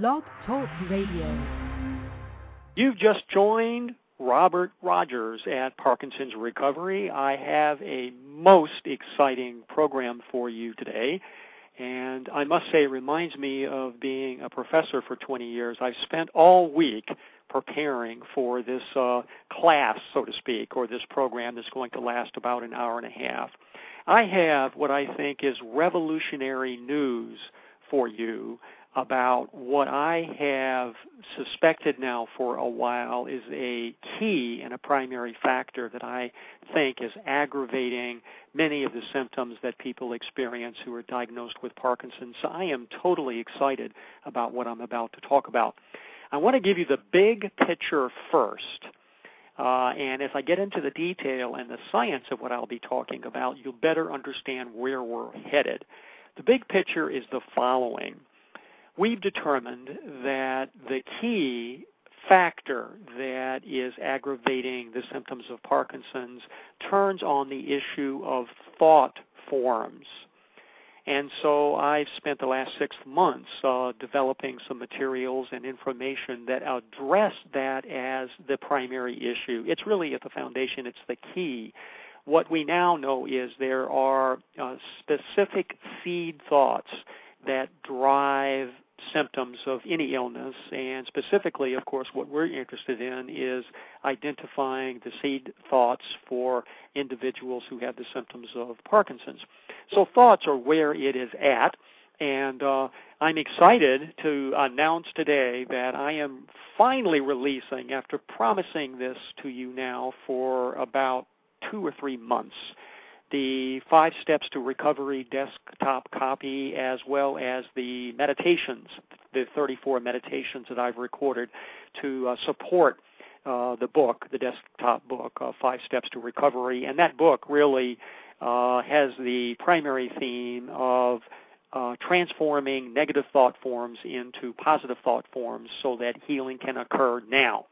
Blog Talk Radio. You've just joined Robert Rogers at Parkinson's Recovery. I have a most exciting program for you today. And I must say, it reminds me of being a professor for 20 years. I've spent all week preparing for this uh, class, so to speak, or this program that's going to last about an hour and a half. I have what I think is revolutionary news for you about what I have suspected now for a while is a key and a primary factor that I think is aggravating many of the symptoms that people experience who are diagnosed with Parkinson's. So I am totally excited about what I'm about to talk about. I want to give you the big picture first. Uh, and as I get into the detail and the science of what I'll be talking about, you'll better understand where we're headed. The big picture is the following we've determined that the key factor that is aggravating the symptoms of Parkinson's turns on the issue of thought forms. And so I've spent the last six months uh, developing some materials and information that address that as the primary issue. It's really at the foundation, it's the key. What we now know is there are uh, specific seed thoughts that drive symptoms of any illness, and specifically, of course, what we're interested in is identifying the seed thoughts for individuals who have the symptoms of Parkinson's. So, thoughts are where it is at, and uh, I'm excited to announce today that I am finally releasing, after promising this to you now for about two or three months the Five Steps to Recovery desktop copy, as well as the meditations, the 34 meditations that I've recorded to uh, support uh, the book, the desktop book, uh, Five Steps to Recovery. And that book really uh, has the primary theme of uh, transforming negative thought forms into positive thought forms so that healing can occur now.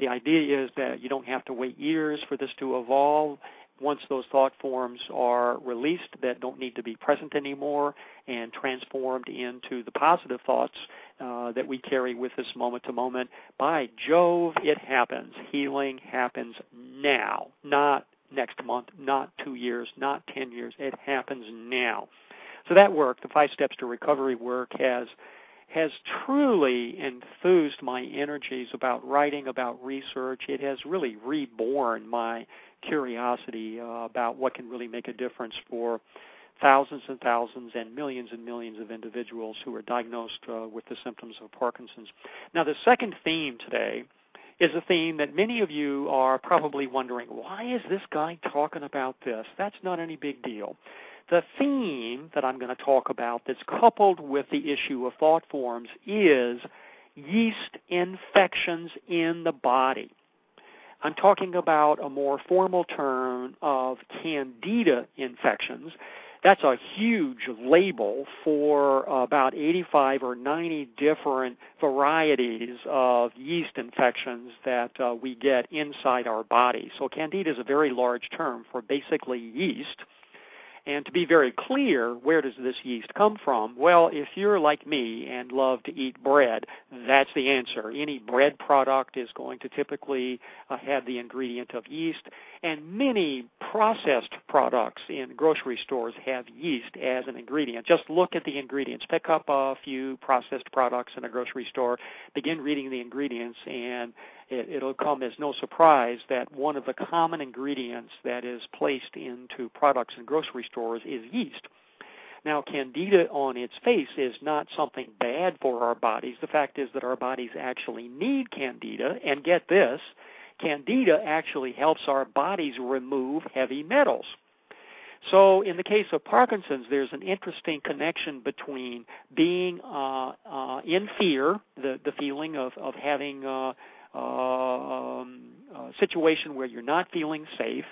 The idea is that you don't have to wait years for this to evolve once those thought forms are released that don't need to be present anymore and transformed into the positive thoughts uh, that we carry with us moment to moment, by Jove, it happens. Healing happens now, not next month, not two years, not ten years. It happens now. So that work, the five steps to recovery work, has has truly enthused my energies about writing, about research. It has really reborn my curiosity uh, about what can really make a difference for thousands and thousands and millions and millions of individuals who are diagnosed uh, with the symptoms of Parkinson's. Now, the second theme today is a theme that many of you are probably wondering why is this guy talking about this? That's not any big deal. The theme that I'm going to talk about that's coupled with the issue of thought forms is yeast infections in the body. I'm talking about a more formal term of candida infections. That's a huge label for about 85 or 90 different varieties of yeast infections that uh, we get inside our body. So, candida is a very large term for basically yeast and to be very clear, where does this yeast come from? Well, if you're like me and love to eat bread, that's the answer. Any bread product is going to typically uh, have the ingredient of yeast, and many processed products in grocery stores have yeast as an ingredient. Just look at the ingredients. Pick up a few processed products in a grocery store, begin reading the ingredients, and it, it'll come as no surprise that one of the common ingredients that is placed into products in grocery stores is yeast. Now, candida on its face is not something bad for our bodies. The fact is that our bodies actually need candida, and get this, candida actually helps our bodies remove heavy metals. So, in the case of Parkinson's, there's an interesting connection between being uh, uh, in fear, the the feeling of of having uh, situation where you're not feeling safe.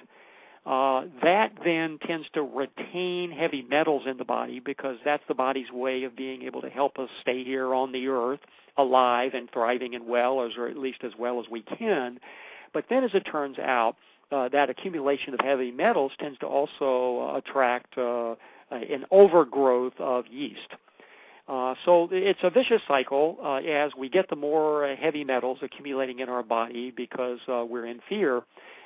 Uh, that then tends to retain heavy metals in the body because that's the body's way of being able to help us stay here on the earth alive and thriving and well, or at least as well as we can. But then, as it turns out, uh, that accumulation of heavy metals tends to also uh, attract uh, an overgrowth of yeast. Uh, so it's a vicious cycle uh, as we get the more heavy metals accumulating in our body because uh, we're in fear.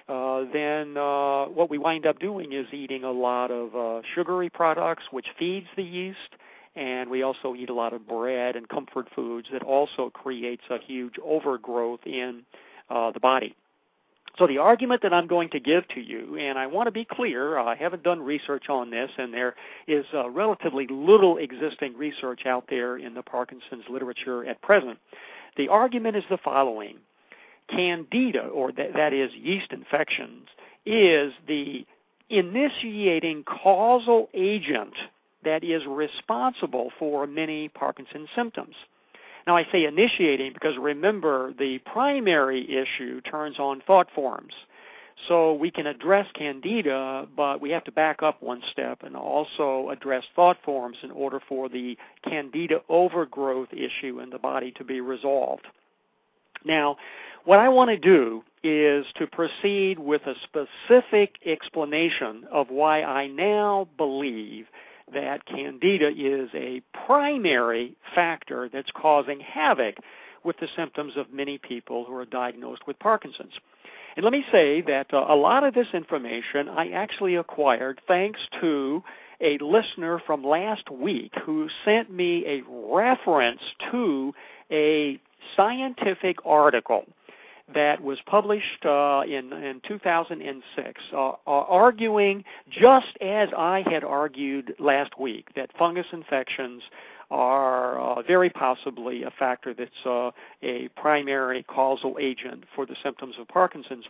Uh, then uh, what we wind up doing is eating a lot of uh, sugary products, which feeds the yeast, and we also eat a lot of bread and comfort foods that also creates a huge overgrowth in uh, the body. So the argument that I'm going to give to you, and I want to be clear, I haven't done research on this, and there is uh, relatively little existing research out there in the Parkinson's literature at present. The argument is the following. Candida, or th- that is yeast infections, is the initiating causal agent that is responsible for many Parkinson's symptoms. Now, I say initiating because remember, the primary issue turns on thought forms. So we can address candida, but we have to back up one step and also address thought forms in order for the candida overgrowth issue in the body to be resolved. Now, what I want to do is to proceed with a specific explanation of why I now believe that candida is a primary factor that's causing havoc with the symptoms of many people who are diagnosed with Parkinson's. And let me say that uh, a lot of this information I actually acquired thanks to a listener from last week who sent me a reference to a scientific article that was published uh, in, in 2006, uh, uh, arguing just as I had argued last week that fungus infections are uh, very possibly a factor that's uh, a primary causal agent for the symptoms of Parkinson's.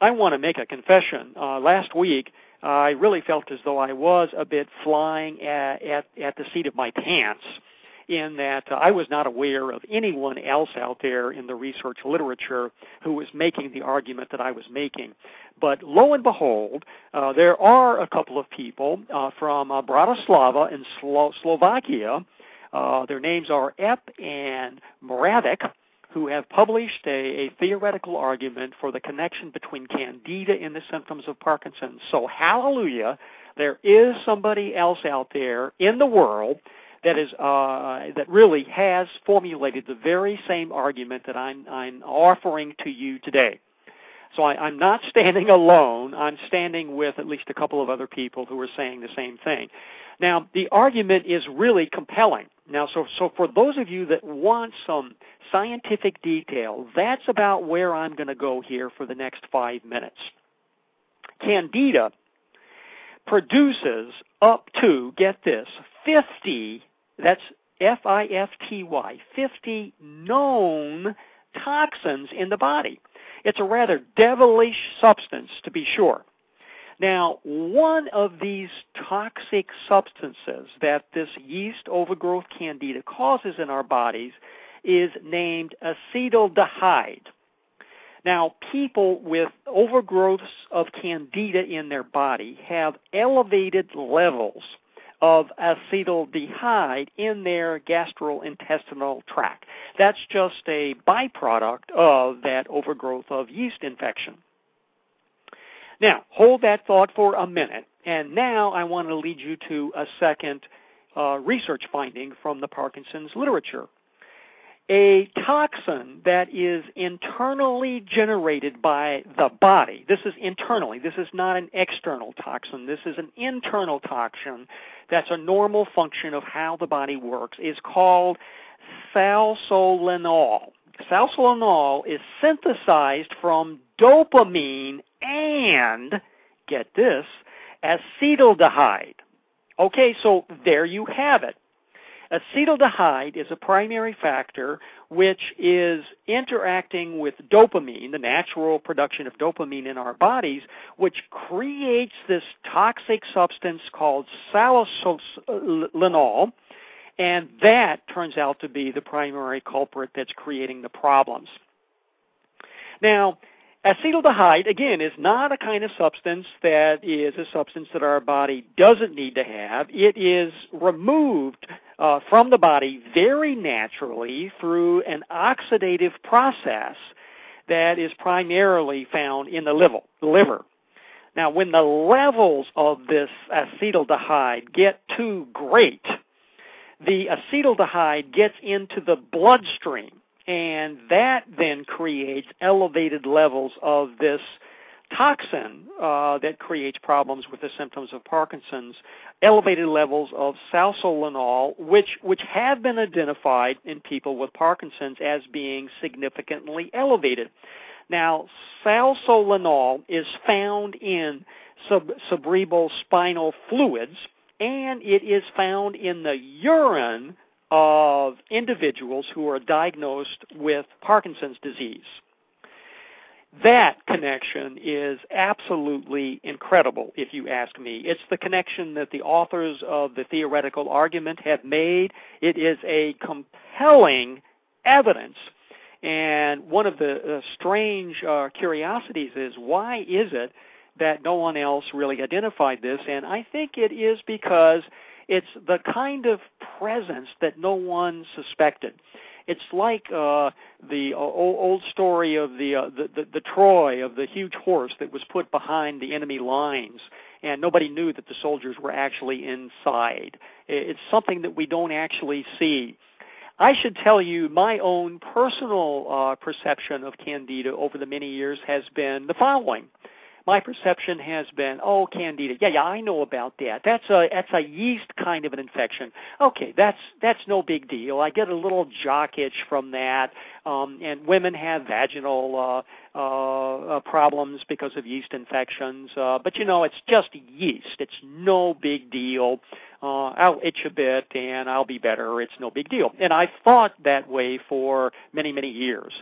I want to make a confession. Uh, last week, I really felt as though I was a bit flying at, at, at the seat of my pants in that I was not aware of anyone else out there in the research literature who was making the argument that I was making. But lo and behold, uh, there are a couple of people uh, from uh, Bratislava in Slo- Slovakia. Uh, their names are Epp and Moravec, who have published a, a, theoretical argument for the connection between candida and the symptoms of Parkinson's. So, hallelujah, there is somebody else out there in the world that is uh, that really has formulated the very same argument that I'm, I'm offering to you today. So I, I'm not standing alone. I'm standing with at least a couple of other people who are saying the same thing. Now, the argument is really compelling. Now, so, so for those of you that want some scientific detail, that's about where I'm going to go here for the next five minutes. Candida produces up to, get this, 50 that's F I F T Y, 50 known toxins in the body. It's a rather devilish substance, to be sure. Now, one of these toxic substances that this yeast overgrowth candida causes in our bodies is named acetaldehyde. Now, people with overgrowths of candida in their body have elevated levels of acetaldehyde in their gastrointestinal tract. That's just a byproduct of that overgrowth of yeast infection. Now, hold that thought for a minute, and now I want to lead you to a second uh, research finding from the Parkinson's literature a toxin that is internally generated by the body. This is internally. This is not an external toxin. This is an internal toxin that's a normal function of how the body works is called salsolinol. Salsolinol is synthesized from dopamine and, get this, acetaldehyde. Okay, so there you have it. Acetaldehyde is a primary factor which is interacting with dopamine, the natural production of dopamine in our bodies, which creates this toxic substance called salsolinol, and that turns out to be the primary culprit that's creating the problems. Now, Acetaldehyde, again, is not a kind of substance that is a substance that our body doesn't need to have. It is removed uh, from the body very naturally through an oxidative process that is primarily found in the liver. Now, when the levels of this acetaldehyde get too great, the acetaldehyde gets into the bloodstream, and that then creates elevated levels of this toxin uh, that creates problems with the symptoms of Parkinson's, elevated levels of salsolinol, which which have been identified in people with Parkinson's as being significantly elevated. Now, salsolinol is found in sub- cerebral spinal fluids, and it is found in the urine of individuals who are diagnosed with Parkinson's disease. That connection is absolutely incredible, if you ask me. It's the connection that the authors of the theoretical argument have made. It is a compelling evidence. And one of the uh, strange uh, curiosities is why is it that no one else really identified this? And I think it is because it's the kind of presence that no one suspected. It's like uh, the uh, old story of the, uh, the, the the Troy of the huge horse that was put behind the enemy lines, and nobody knew that the soldiers were actually inside. It's something that we don't actually see. I should tell you, my own personal uh, perception of candida over the many years has been the following my perception has been, oh, candida. Yeah, yeah, I know about that. That's a that's a yeast kind of an infection. Okay, that's that's no big deal. I get a little jock itch from that. Um, and women have vaginal uh, uh, uh, problems because of yeast infections. Uh, but you know, it's just yeast. It's no big deal. Uh, I'll itch a bit and I'll be better. It's no big deal. And I thought that way for many, many years.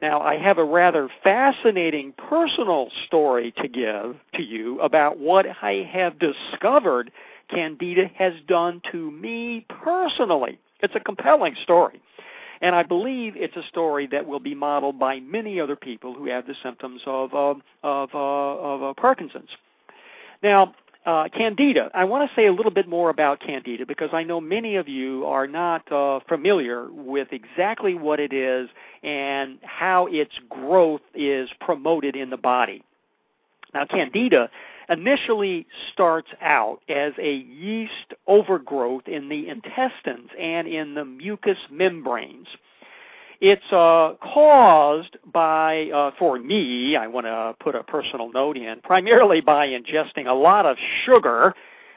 Now, I have a rather fascinating personal story to give to you about what I have discovered Candida has done to me personally. It's a compelling story. And I believe it's a story that will be modeled by many other people who have the symptoms of, uh, of, uh, of uh, Parkinson's. Now, uh, candida. I want to say a little bit more about candida because I know many of you are not uh, familiar with exactly what it is and how its growth is promoted in the body. Now, candida initially starts out as a yeast overgrowth in the intestines and in the mucous membranes. It's uh, caused by, uh, for me, I want to put a personal note in, primarily by ingesting a lot of sugar.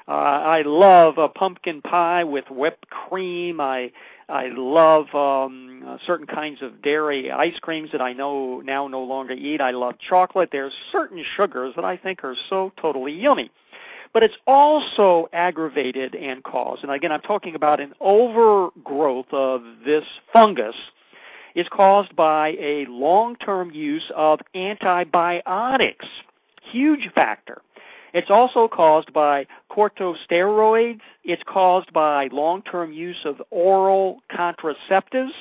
Uh, I love a pumpkin pie with whipped cream. I I love um, certain kinds of dairy ice creams that I know now no longer eat. I love chocolate. There's certain sugars that I think are so totally yummy. But it's also aggravated and caused, and again, I'm talking about an overgrowth of this fungus is caused by a long-term use of antibiotics. Huge factor. It's also caused by corticosteroids. It's caused by long-term use of oral contraceptives.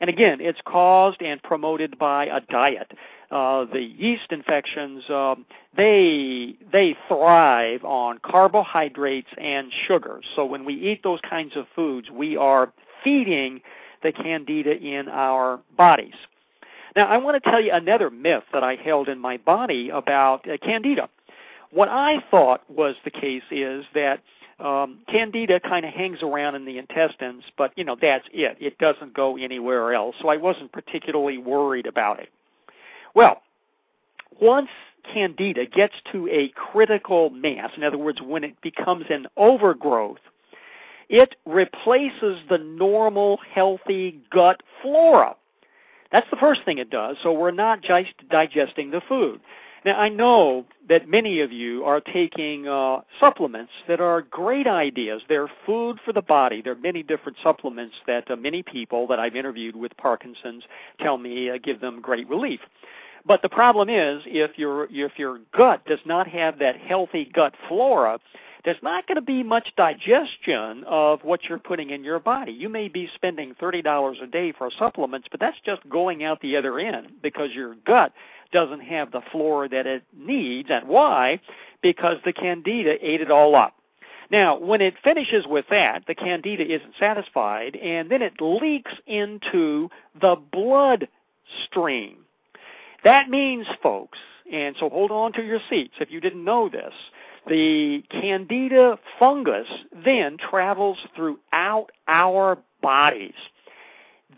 And again, it's caused and promoted by a diet. Uh, the yeast infections, um, they they thrive on carbohydrates and sugars. So when we eat those kinds of foods, we are feeding the candida in our bodies. Now, I want to tell you another myth that I held in my body about uh, candida. What I thought was the case is that um, candida kind of hangs around in the intestines, but you know that's it. It doesn't go anywhere else, so I wasn't particularly worried about it. Well, once candida gets to a critical mass, in other words, when it becomes an overgrowth, it replaces the normal, healthy gut flora. That's the first thing it does, so we're not just digesting the food. Now, I know that many of you are taking uh, supplements that are great ideas. They're food for the body. There are many different supplements that uh, many people that I've interviewed with Parkinson's tell me uh, give them great relief. But the problem is, if your if your gut does not have that healthy gut flora, there's not going to be much digestion of what you're putting in your body. You may be spending $30 a day for supplements, but that's just going out the other end because your gut doesn't have the flora that it needs. And why? Because the candida ate it all up. Now, when it finishes with that, the candida isn't satisfied, and then it leaks into the blood stream. That means, folks, and so hold on to your seats if you didn't know this, The candida fungus then travels throughout our bodies.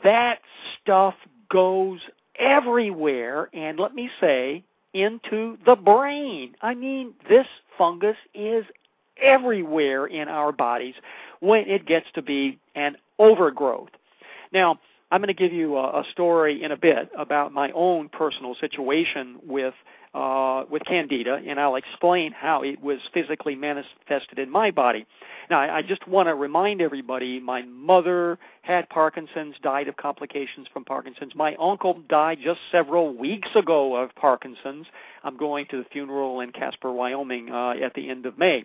That stuff goes everywhere, and let me say, into the brain. I mean, this fungus is everywhere in our bodies when it gets to be an overgrowth. Now, I'm going to give you a, story in a bit about my own personal situation with uh, with candida, and I'll explain how it was physically manifested in my body. Now, I, I just want to remind everybody my mother had Parkinson's, died of complications from Parkinson's. My uncle died just several weeks ago of Parkinson's. I'm going to the funeral in Casper, Wyoming uh, at the end of May.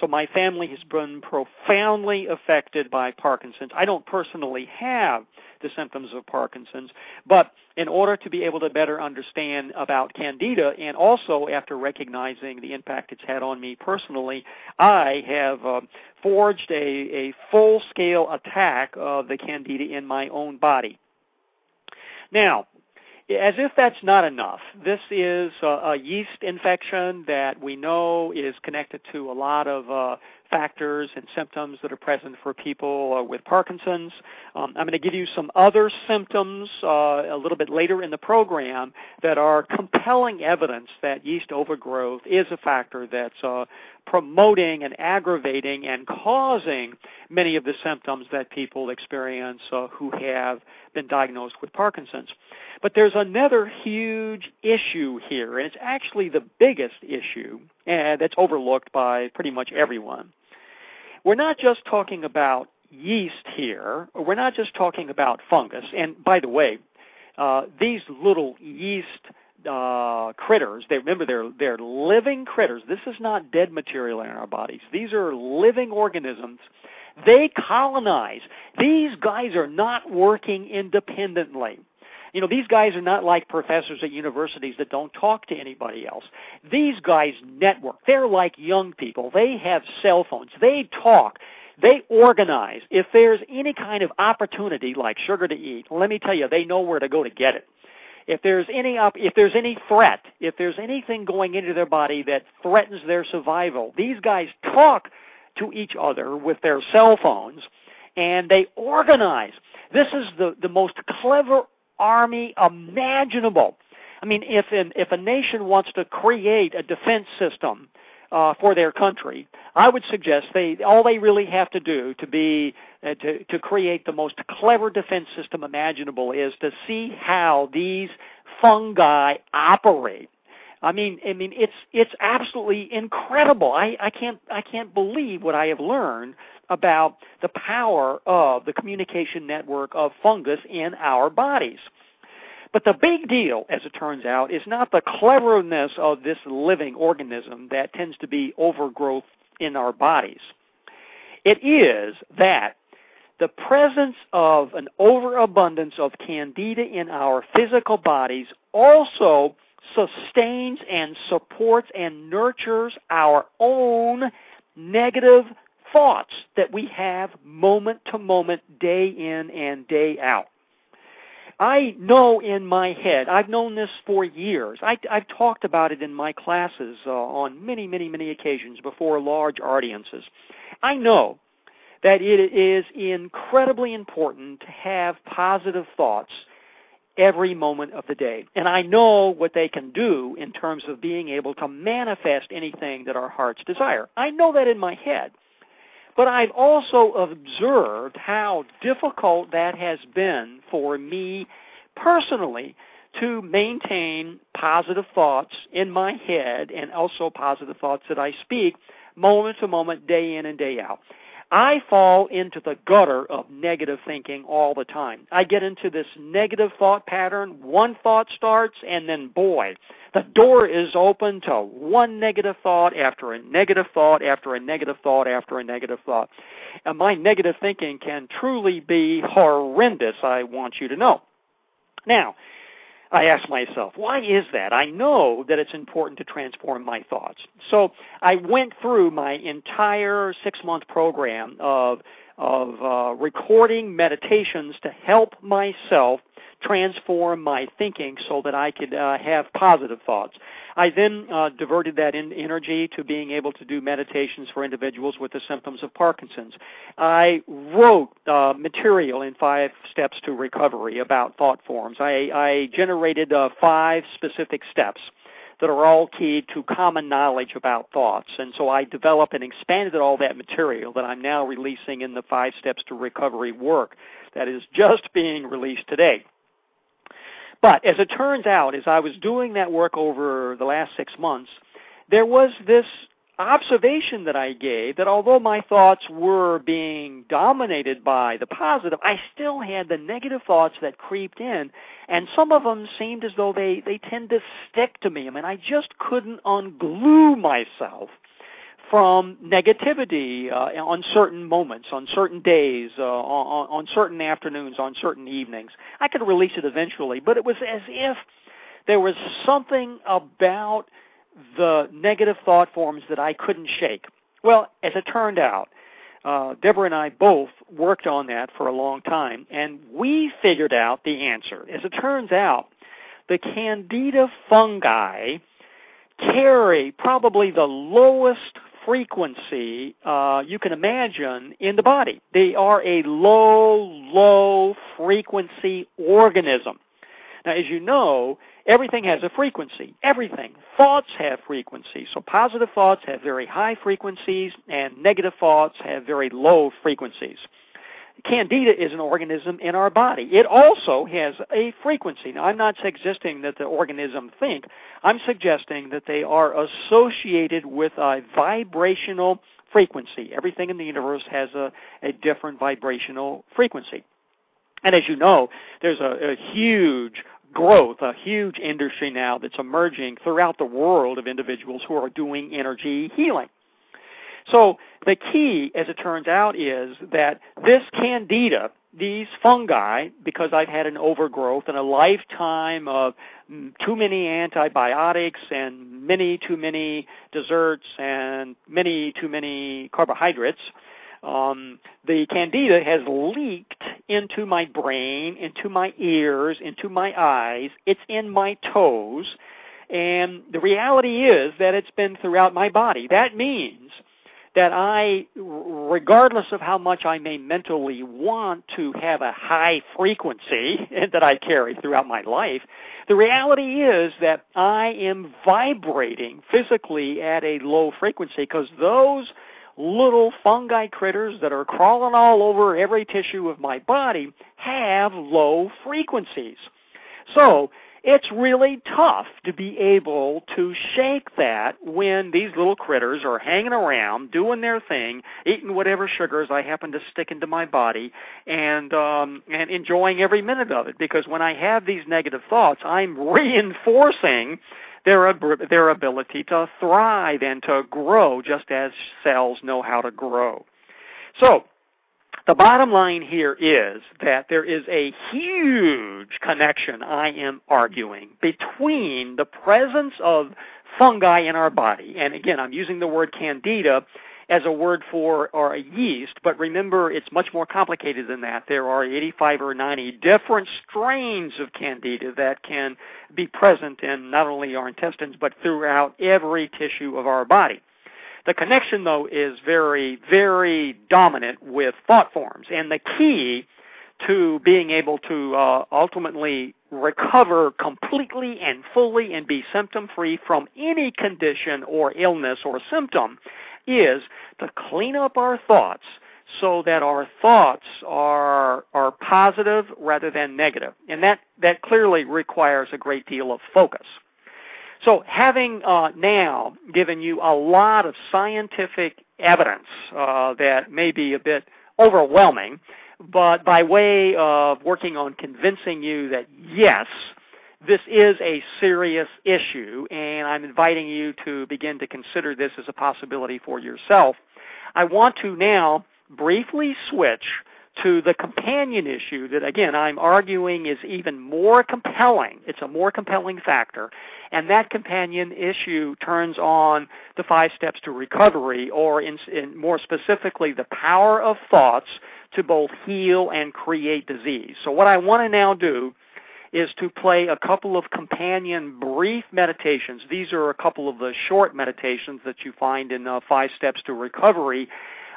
So my family has been profoundly affected by Parkinson's. I don't personally have the symptoms of Parkinson's, but in order to be able to better understand about candida and also after recognizing the impact it's had on me personally, I have uh, forged a, a full-scale attack of the candida in my own body. Now, as if that's not enough, this is a, a, yeast infection that we know is connected to a lot of uh, factors and symptoms that are present for people uh, with Parkinson's. Um, I'm going to give you some other symptoms uh, a little bit later in the program that are compelling evidence that yeast overgrowth is a factor that's uh, promoting and aggravating and causing many of the symptoms that people experience uh, who have been diagnosed with Parkinson's. But there's another huge issue here, and it's actually the biggest issue and that's overlooked by pretty much everyone. We're not just talking about yeast here, we're not just talking about fungus. And by the way, uh, these little yeast uh, critters. They remember they're they're living critters. This is not dead material in our bodies. These are living organisms. They colonize. These guys are not working independently. You know, these guys are not like professors at universities that don't talk to anybody else. These guys network. They're like young people. They have cell phones. They talk. They organize. If there's any kind of opportunity like sugar to eat, let me tell you, they know where to go to get it if there's any up, if there's any threat, if there's anything going into their body that threatens their survival, these guys talk to each other with their cell phones and they organize. This is the, the most clever army imaginable. I mean, if an, if a nation wants to create a defense system uh, for their country, I would suggest they all they really have to do to be uh, to to create the most clever defense system imaginable is to see how these fungi operate. I mean, I mean, it's it's absolutely incredible. I, I can't I can't believe what I have learned about the power of the communication network of fungus in our bodies. But the big deal, as it turns out, is not the cleverness of this living organism that tends to be overgrowth in our bodies. It is that the presence of an overabundance of candida in our physical bodies also sustains and supports and nurtures our own negative thoughts that we have moment to moment, day in and day out. I know in my head, I've known this for years. I, have talked about it in my classes uh, on many, many, many occasions before large audiences. I know that it is incredibly important to have positive thoughts every moment of the day. And I know what they can do in terms of being able to manifest anything that our hearts desire. I know that in my head. But I've also observed how difficult that has been for me personally to maintain positive thoughts in my head and also positive thoughts that I speak moment to moment, day in and day out. I fall into the gutter of negative thinking all the time. I get into this negative thought pattern. One thought starts, and then, boy, the door is open to one negative thought after a negative thought after a negative thought after a negative thought. And my negative thinking can truly be horrendous, I want you to know. Now, I ask myself, why is that? I know that it's important to transform my thoughts. So I went through my entire six month program of of uh, recording meditations to help myself transform my thinking so that I could uh, have positive thoughts. I then uh, diverted that in energy to being able to do meditations for individuals with the symptoms of Parkinson's. I wrote uh, material in Five Steps to Recovery about thought forms. I, I generated uh, five specific steps that are all key to common knowledge about thoughts. And so I developed and expanded all that material that I'm now releasing in the Five Steps to Recovery work that is just being released today. But as it turns out, as I was doing that work over the last six months, there was this observation that I gave that although my thoughts were being dominated by the positive, I still had the negative thoughts that creeped in, and some of them seemed as though they, they tend to stick to me. I mean, I just couldn't unglue myself from negativity uh, on certain moments, on certain days, uh, on, on certain afternoons, on certain evenings. I could release it eventually, but it was as if there was something about the negative thought forms that I couldn't shake. Well, as it turned out, uh, Deborah and I both worked on that for a long time, and we figured out the answer. As it turns out, the Candida fungi carry probably the lowest frequency uh, you can imagine in the body. They are a low, low frequency organism. Now, as you know, everything has a frequency. Everything. Thoughts have frequencies. So positive thoughts have very high frequencies, and negative thoughts have very low frequencies. Candida is an organism in our body. It also has a frequency. Now, I'm not suggesting that the organism think. I'm suggesting that they are associated with a vibrational frequency. Everything in the universe has a, a different vibrational frequency. And as you know, there's a, a huge growth, a huge industry now that's emerging throughout the world of individuals who are doing energy healing. So the key, as it turns out, is that this candida, these fungi, because I've had an overgrowth and a lifetime of too many antibiotics and many too many desserts and many too many carbohydrates, um, the candida has leaked into my brain, into my ears, into my eyes. It's in my toes. And the reality is that it's been throughout my body. That means that I, regardless of how much I may mentally want to have a high frequency that I carry throughout my life, the reality is that I am vibrating physically at a low frequency because those little fungi critters that are crawling all over every tissue of my body have low frequencies. So, it's really tough to be able to shake that when these little critters are hanging around, doing their thing, eating whatever sugars I happen to stick into my body, and um, and enjoying every minute of it. Because when I have these negative thoughts, I'm reinforcing their their ability to thrive and to grow, just as cells know how to grow. So the bottom line here is that there is a huge connection, I am arguing, between the presence of fungi in our body, and again, I'm using the word candida as a word for or a yeast, but remember it's much more complicated than that. There are 85 or 90 different strains of candida that can be present in not only our intestines but throughout every tissue of our body. The connection, though, is very, very dominant with thought forms. And the key to being able to uh, ultimately recover completely and fully and be symptom free from any condition or illness or symptom is to clean up our thoughts so that our thoughts are are positive rather than negative. And that that clearly requires a great deal of focus. So, having uh, now given you a lot of scientific evidence uh, that may be a bit overwhelming, but by way of working on convincing you that yes, this is a serious issue, and I'm inviting you to begin to consider this as a possibility for yourself, I want to now briefly switch to the companion issue that, again, I'm arguing is even more compelling. It's a more compelling factor. And that companion issue turns on the five steps to recovery, or in, in more specifically, the power of thoughts to both heal and create disease. So, what I want to now do is to play a couple of companion brief meditations. These are a couple of the short meditations that you find in uh, Five Steps to Recovery.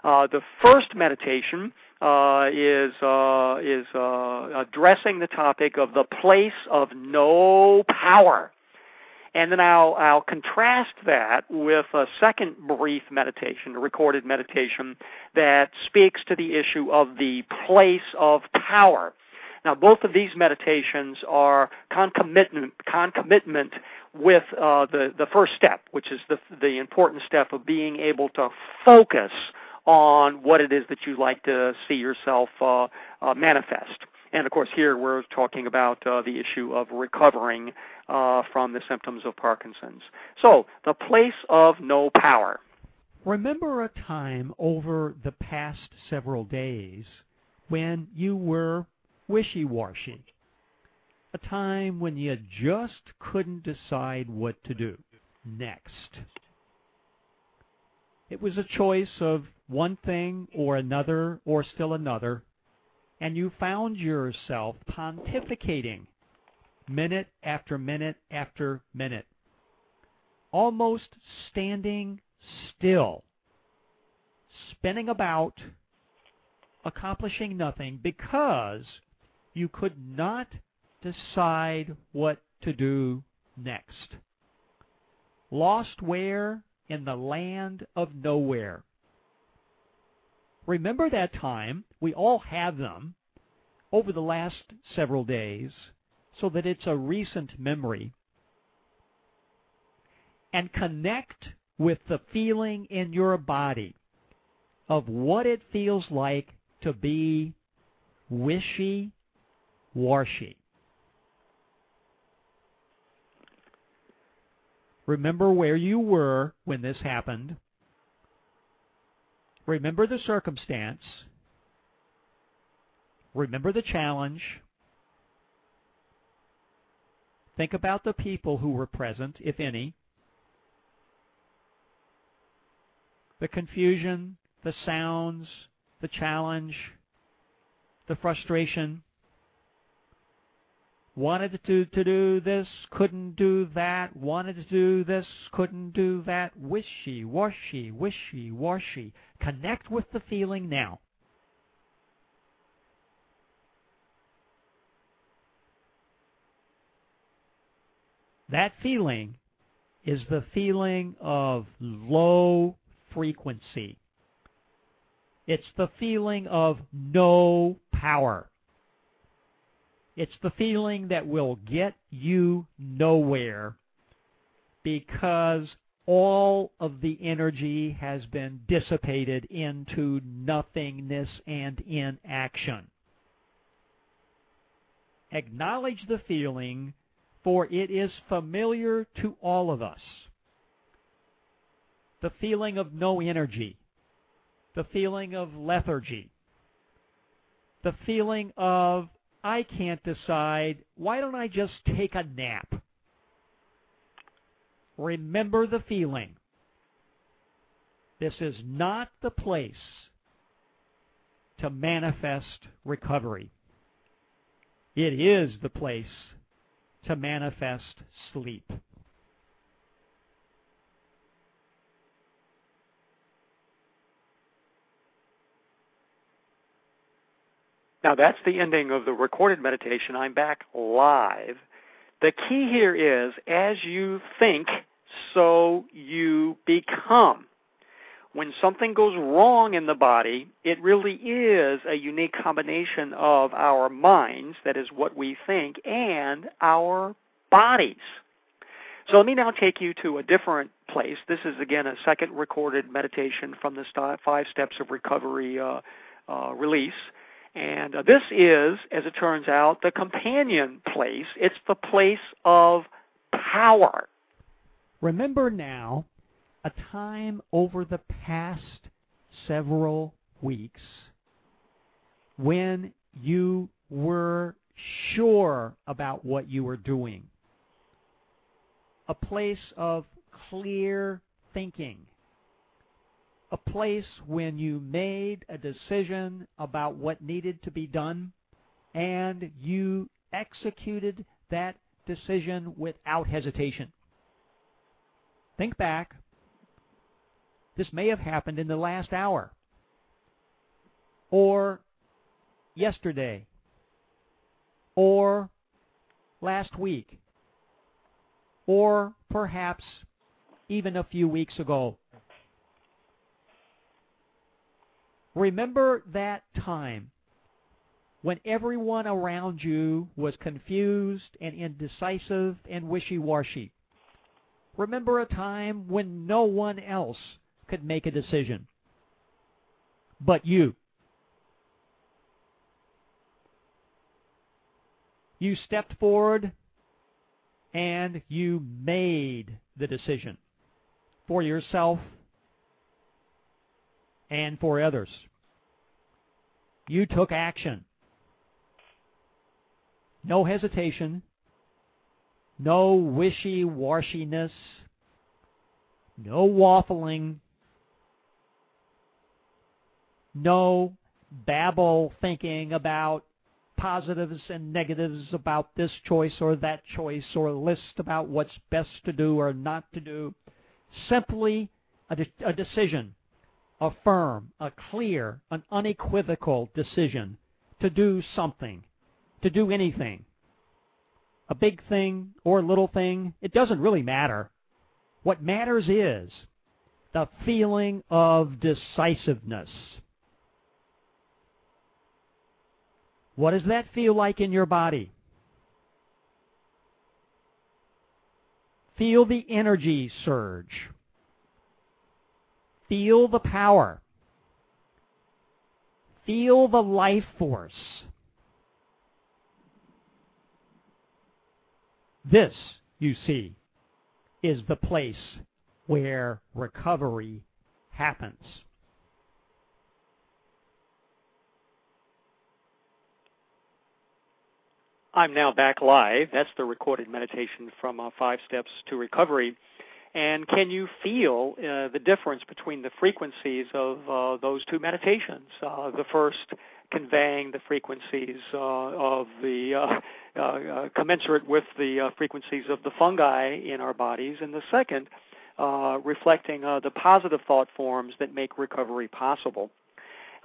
Uh, the first meditation uh, is uh, is uh, addressing the topic of the place of no power. And then I'll, I'll contrast that with a second brief meditation, a recorded meditation, that speaks to the issue of the place of power. Now, both of these meditations are concomitant, concomitant with uh, the, the first step, which is the, the important step of being able to focus on what it is that you like to see yourself uh, uh, manifest. And of course, here we're talking about uh, the issue of recovering uh, from the symptoms of Parkinson's. So, the place of no power. Remember a time over the past several days when you were wishy washy. A time when you just couldn't decide what to do next. It was a choice of one thing or another or still another, and you found yourself pontificating minute after minute after minute, almost standing still, spinning about, accomplishing nothing because you could not decide what to do next. Lost where? In the land of nowhere. Remember that time? We all have them over the last several days so that it's a recent memory. And connect with the feeling in your body of what it feels like to be wishy washy. Remember where you were when this happened. Remember the circumstance. Remember the challenge. Think about the people who were present, if any. The confusion, the sounds, the challenge, the frustration. Wanted to, to do this, couldn't do that. Wanted to do this, couldn't do that. Wishy, washy, wishy, washy. Connect with the feeling now. That feeling is the feeling of low frequency. It's the feeling of no power. It's the feeling that will get you nowhere because all of the energy has been dissipated into nothingness and inaction. Acknowledge the feeling for it is familiar to all of us. The feeling of no energy, the feeling of lethargy, the feeling of, I can't decide, why don't I just take a nap? Remember the feeling. This is not the place to manifest recovery. It is the place to manifest sleep. Now that's the ending of the recorded meditation. I'm back live. The key here is as you think, so you become when something goes wrong in the body, it really is a unique combination of our minds, that is what we think, and our bodies. So let me now take you to a different place. This is again a second recorded meditation from the Five Steps of Recovery uh, uh, release. And uh, this is, as it turns out, the companion place. It's the place of power. Remember now a time over the past several weeks when you were sure about what you were doing. A place of clear thinking. A place when you made a decision about what needed to be done and you executed that decision without hesitation. Think back. This may have happened in the last hour or yesterday or last week or perhaps even a few weeks ago. Remember that time when everyone around you was confused and indecisive and wishy-washy. Remember a time when no one else could make a decision but you. You stepped forward and you made the decision for yourself and for others. You took action. No hesitation, no wishy-washiness, no waffling, no babble thinking about positives and negatives about this choice or that choice or list about what's best to do or not to do. Simply a, de- a decision, a firm, a clear, an unequivocal decision to do something, to do anything. A big thing or a little thing, it doesn't really matter. What matters is the feeling of decisiveness. What does that feel like in your body? Feel the energy surge. Feel the power. Feel the life force. This, you see, is the place where recovery happens. I'm now back live. That's the recorded meditation from uh, Five Steps to Recovery. And can you feel uh, the difference between the frequencies of uh, those two meditations? Uh, the first conveying the frequencies uh, of the uh, commensurate with the frequencies of the fungi in our bodies, and the second reflecting the positive thought forms that make recovery possible.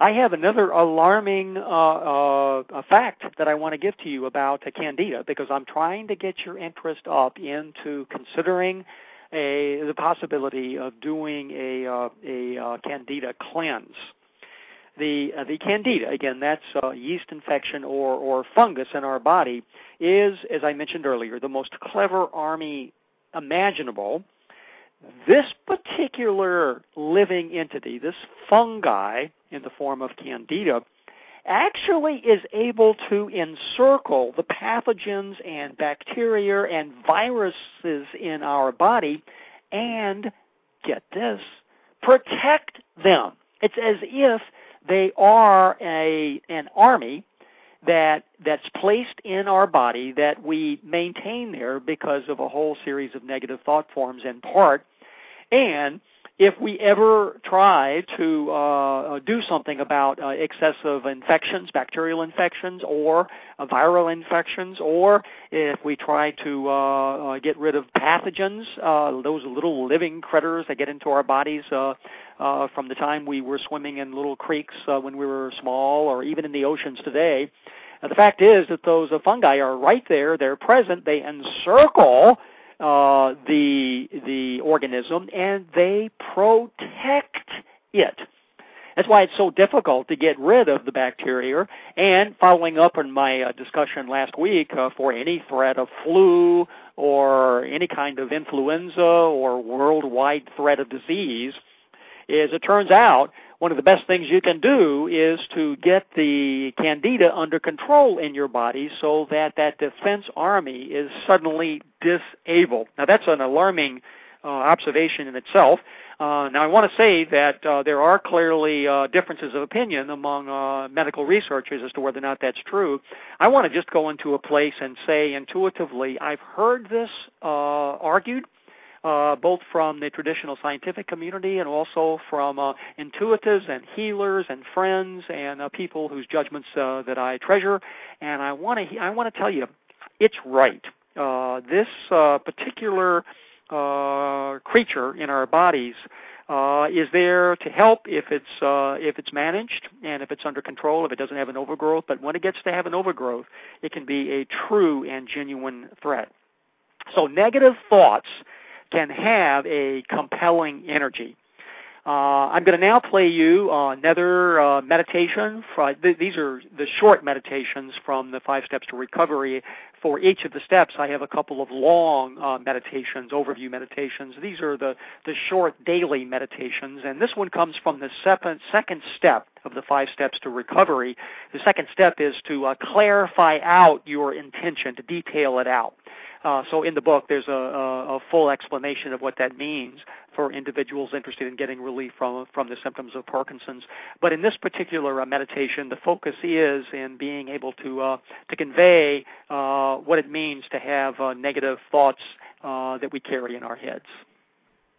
I have another alarming uh, uh, fact that I want to give to you about uh, candida because I'm trying to get your interest up into considering a the possibility of doing a uh, a uh, candida cleanse. The uh, the candida again that's yeast infection or or fungus in our body is as I mentioned earlier the most clever army imaginable this particular living entity, this fungi in the form of candida, actually is able to encircle the pathogens and bacteria and viruses in our body and, get this, protect them. It's as if they are a, an army that that's placed in our body that we maintain there because of a whole series of negative thought forms in part and if we ever try to uh, do something about uh, excessive infections, bacterial infections, or uh, viral infections, or if we try to uh, uh, get rid of pathogens, uh, those little living critters that get into our bodies from the time we were swimming in little creeks when we were small, or even in the oceans today, the fact is that those fungi are right there, they're present, they encircle uh, the the organism and they protect it. That's why it's so difficult to get rid of the bacteria. And following up on my uh, discussion last week, uh, for any threat of flu or any kind of influenza or worldwide threat of disease, is it turns out one of the best things you can do is to get the candida under control in your body so that that defense army is suddenly disabled. Now that's an alarming uh, observation in itself. Uh, now I want to say that uh, there are clearly uh, differences of opinion among uh, medical researchers as to whether or not that's true. I want to just go into a place and say intuitively, I've heard this uh, argued uh, both from the traditional scientific community and also from uh, intuitives and healers and friends and uh, people whose judgments uh, that I treasure. And I want to I want to tell you it's right. Uh, this uh, particular uh, creature in our bodies uh, is there to help if it's uh, if it's managed and if it's under control, if it doesn't have an overgrowth. But when it gets to have an overgrowth, it can be a true and genuine threat. So negative thoughts can have a compelling energy. Uh, I'm going to now play you uh, another uh, meditation. For, th- these are the short meditations from the Five Steps to Recovery. For each of the steps, I have a couple of long uh, meditations, overview meditations. These are the, the short daily meditations, and this one comes from the second, second step of the Five Steps to Recovery. The second step is to uh, clarify out your intention, to detail it out. Uh, so in the book, there's a, a, a, full explanation of what that means for individuals interested in getting relief from from the symptoms of Parkinson's. But in this particular uh, meditation, the focus is in being able to uh, to convey uh, what it means to have uh, negative thoughts uh, that we carry in our heads.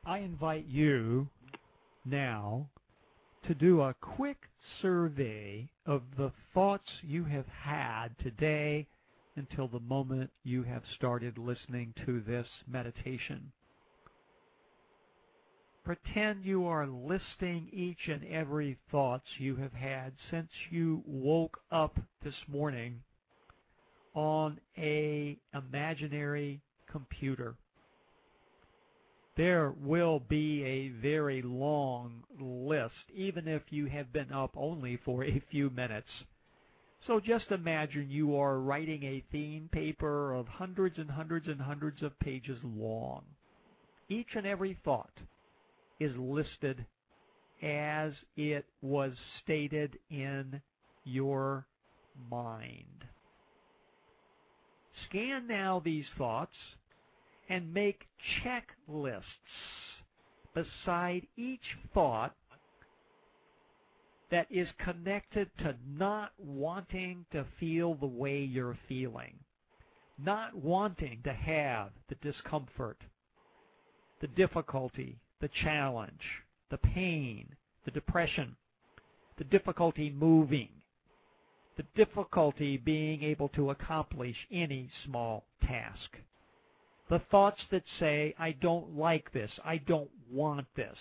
I invite you now to do a quick survey of the thoughts you have had today until the moment you have started listening to this meditation. Pretend you are listing each and every thoughts you have had since you woke up this morning on a imaginary computer. There will be a very long list, even if you have been up only for a few minutes. So just imagine you are writing a theme paper of hundreds and hundreds and hundreds of pages long. Each and every thought is listed as it was stated in your mind. Scan now these thoughts and make checklists beside each thought that is connected to not wanting to feel the way you're feeling, not wanting to have the discomfort, the difficulty, the challenge, the pain, the depression, the difficulty moving, the difficulty being able to accomplish any small task. The thoughts that say, I don't like this, I don't want this,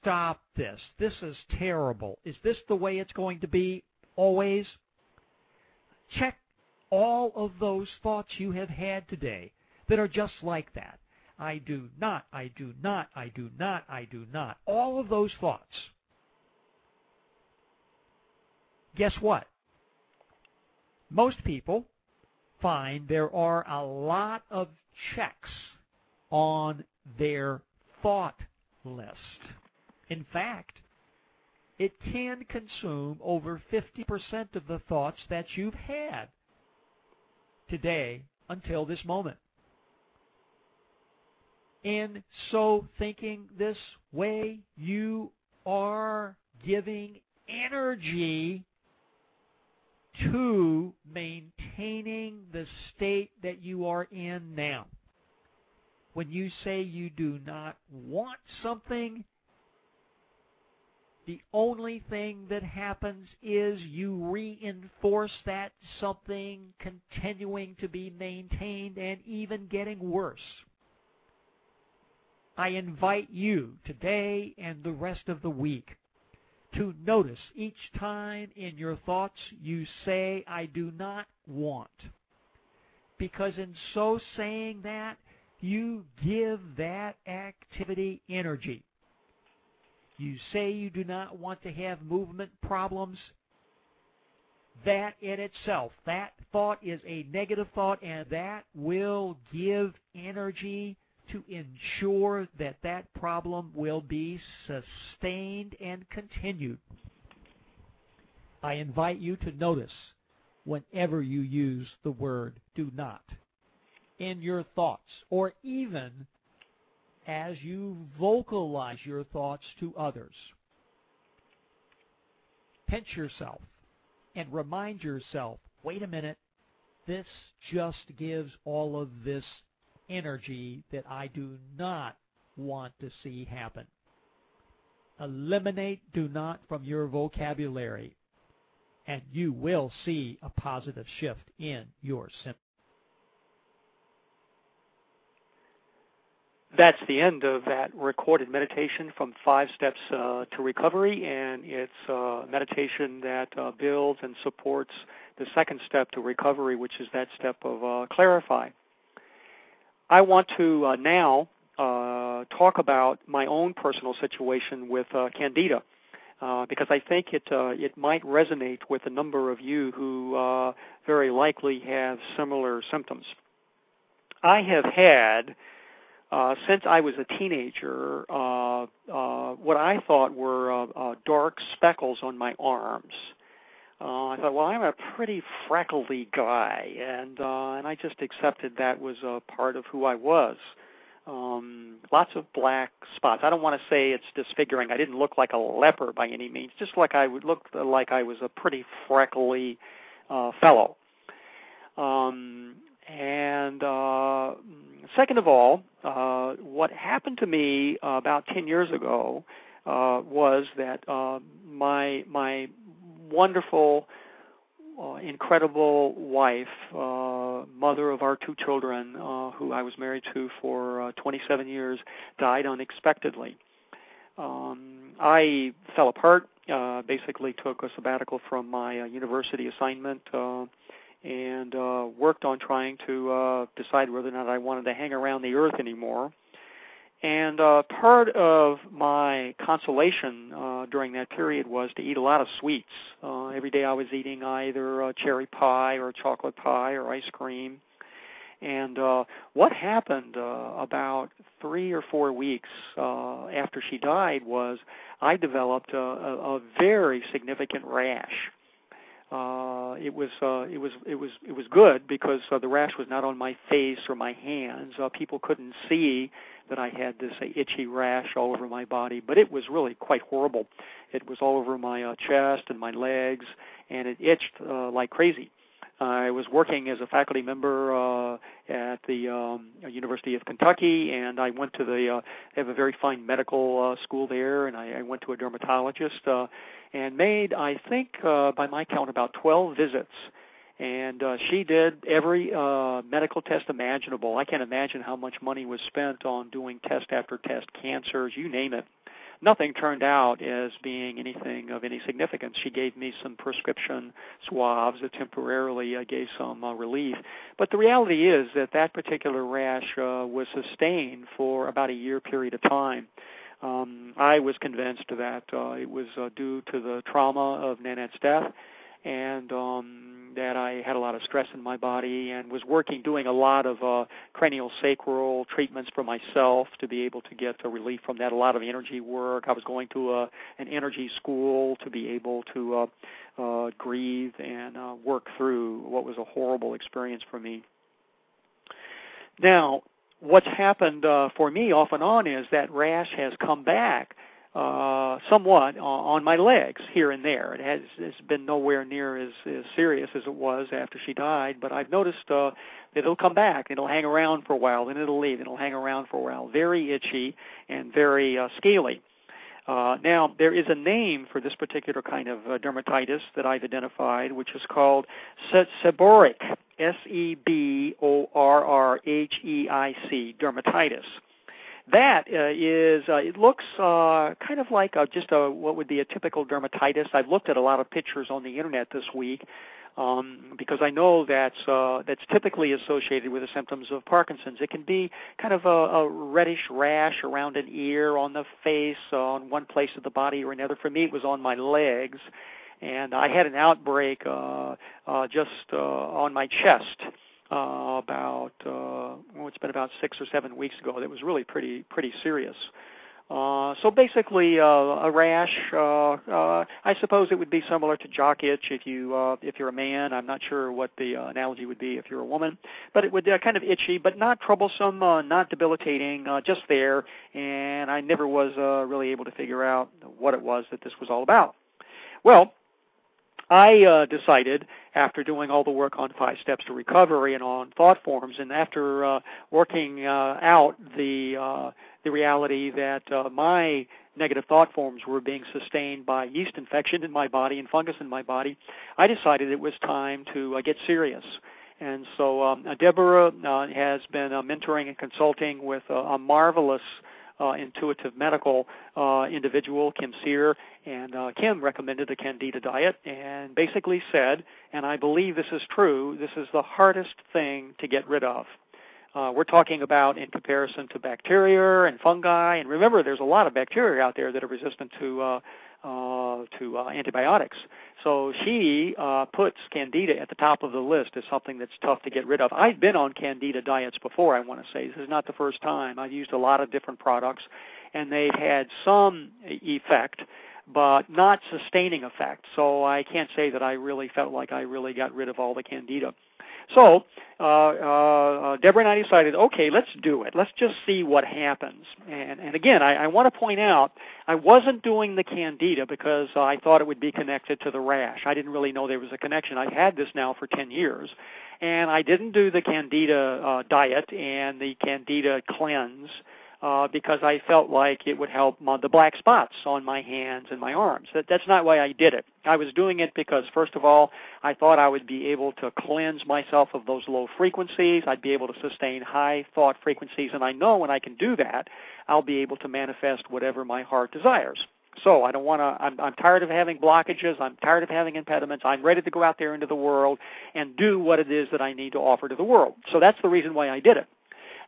stop this, this is terrible, is this the way it's going to be always? Check all of those thoughts you have had today that are just like that. I do not, I do not, I do not, I do not. All of those thoughts. Guess what? Most people find there are a lot of checks on their thought list. In fact, it can consume over 50% of the thoughts that you've had today until this moment. In so thinking this way, you are giving energy to maintaining the state that you are in now. When you say you do not want something, the only thing that happens is you reinforce that something continuing to be maintained and even getting worse. I invite you today and the rest of the week to notice each time in your thoughts you say, I do not want. Because in so saying that, you give that activity energy. You say you do not want to have movement problems. That in itself, that thought is a negative thought, and that will give energy to ensure that that problem will be sustained and continued. I invite you to notice whenever you use the word do not in your thoughts or even as you vocalize your thoughts to others. Pinch yourself and remind yourself wait a minute, this just gives all of this energy that I do not want to see happen. Eliminate do not from your vocabulary, and you will see a positive shift in your symptoms. That's the end of that recorded meditation from Five Steps uh, to Recovery, and it's a meditation that uh, builds and supports the second step to recovery, which is that step of uh, clarify. I want to uh, now uh, talk about my own personal situation with uh, Candida. because I think it it might resonate with a number of you who very likely have similar symptoms. I have had uh, since I was a teenager, uh, uh, what I thought were uh, uh, dark speckles on my arms. Uh, I thought, well, I'm a pretty freckly guy, and uh, and I just accepted that was a part of who I was. Um, lots of black spots. I don't want to say it's disfiguring. I didn't look like a leper by any means. Just like I would look like I was a pretty freckly uh, fellow. Um, and uh, second of all, uh, what happened to me about 10 years ago uh, was that uh, my my wonderful, uh, incredible wife, uh, mother of our two children, uh, who I was married to for uh, 27 years, died unexpectedly. Um, I fell apart. Uh, basically, took a sabbatical from my uh, university assignment. Uh, and uh, worked on trying to uh, decide whether or not I wanted to hang around the earth anymore. And uh, part of my consolation uh, during that period was to eat a lot of sweets. Uh, every day I was eating either a cherry pie or chocolate pie or ice cream. And uh, what happened uh, about three or four weeks uh, after she died was I developed a, a, a very significant rash uh, it was uh, it was it was it was good because uh, the rash was not on my face or my hands. Uh, people couldn't see that I had this uh, itchy rash all over my body, but it was really quite horrible. It was all over my uh, chest and my legs, and it itched uh, like crazy. I was working as a faculty member uh, at the um, University of Kentucky, and I went to the. Uh, they have a very fine medical uh, school there, and I, I went to a dermatologist uh, and made, I think, uh, by my count, about 12 visits. And uh, she did every uh, medical test imaginable. I can't imagine how much money was spent on doing test after test, cancers, you name it nothing turned out as being anything of any significance. She gave me some prescription swabs that temporarily uh, gave some uh, relief. But the reality is that that particular rash uh, was sustained for about a year period of time. Um, I was convinced that uh, it was uh, due to the trauma of Nanette's death and um, that I had a lot of stress in my body and was working, doing a lot of uh, cranial sacral treatments for myself to be able to get a relief from that. A lot of energy work. I was going to a, uh, an energy school to be able to uh, uh, grieve and uh, work through what was a horrible experience for me. Now, what's happened uh, for me off and on is that rash has come back uh, somewhat on my legs here and there. It has it's been nowhere near as, as serious as it was after she died, but I've noticed uh, that it'll come back. It'll hang around for a while, then it'll leave. It'll hang around for a while. Very itchy and very uh, scaly. Uh, now, there is a name for this particular kind of uh, dermatitis that I've identified, which is called seborrheic, S-E-B-O-R-R-H-E-I-C, dermatitis that uh, is uh, it looks uh, kind of like a, just a what would be a typical dermatitis. I've looked at a lot of pictures on the internet this week um, because I know that's uh, that's typically associated with the symptoms of Parkinson's. It can be kind of a, a reddish rash around an ear, on the face, on one place of the body or another. For me, it was on my legs, and I had an outbreak uh, uh, just uh, on my chest uh, about uh, well, it's been about six or seven weeks ago. That was really pretty pretty serious. Uh, so basically, uh, a rash. Uh, uh, I suppose it would be similar to jock itch if you uh, if you're a man. I'm not sure what the uh, analogy would be if you're a woman, but it would uh, kind of itchy, but not troublesome, uh, not debilitating, uh, just there. And I never was uh, really able to figure out what it was that this was all about. Well, I uh, decided after doing all the work on five steps to recovery and on thought forms, and after uh, working uh, out the uh, the reality that uh, my negative thought forms were being sustained by yeast infection in my body and fungus in my body, I decided it was time to uh, get serious. And so um, Deborah uh, has been uh, mentoring and consulting with uh, a marvelous uh, intuitive medical uh, individual, Kim Sear, and uh, Kim recommended the Candida diet and basically said, and I believe this is true, this is the hardest thing to get rid of. Uh, we're talking about in comparison to bacteria and fungi, and remember, there's a lot of bacteria out there that are resistant to uh, uh, to uh, antibiotics. So she uh, puts candida at the top of the list as something that's tough to get rid of. I've been on candida diets before. I want to say this is not the first time. I've used a lot of different products, and they've had some effect, but not sustaining effect. So I can't say that I really felt like I really got rid of all the candida. So uh, uh, Deborah and I decided, okay, let's do it. Let's just see what happens. And, and again, I, I want to point out, I wasn't doing the candida because I thought it would be connected to the rash. I didn't really know there was a connection. I've had this now for 10 years. And I didn't do the candida uh, diet and the candida cleanse uh, Uh, because I felt like it would help my, the black spots on my hands and my arms. That, that's not why I did it. I was doing it because, first of all, I thought I would be able to cleanse myself of those low frequencies. I'd be able to sustain high thought frequencies, and I know when I can do that, I'll be able to manifest whatever my heart desires. So I don't want to. I'm, I'm tired of having blockages. I'm tired of having impediments. I'm ready to go out there into the world and do what it is that I need to offer to the world. So that's the reason why I did it.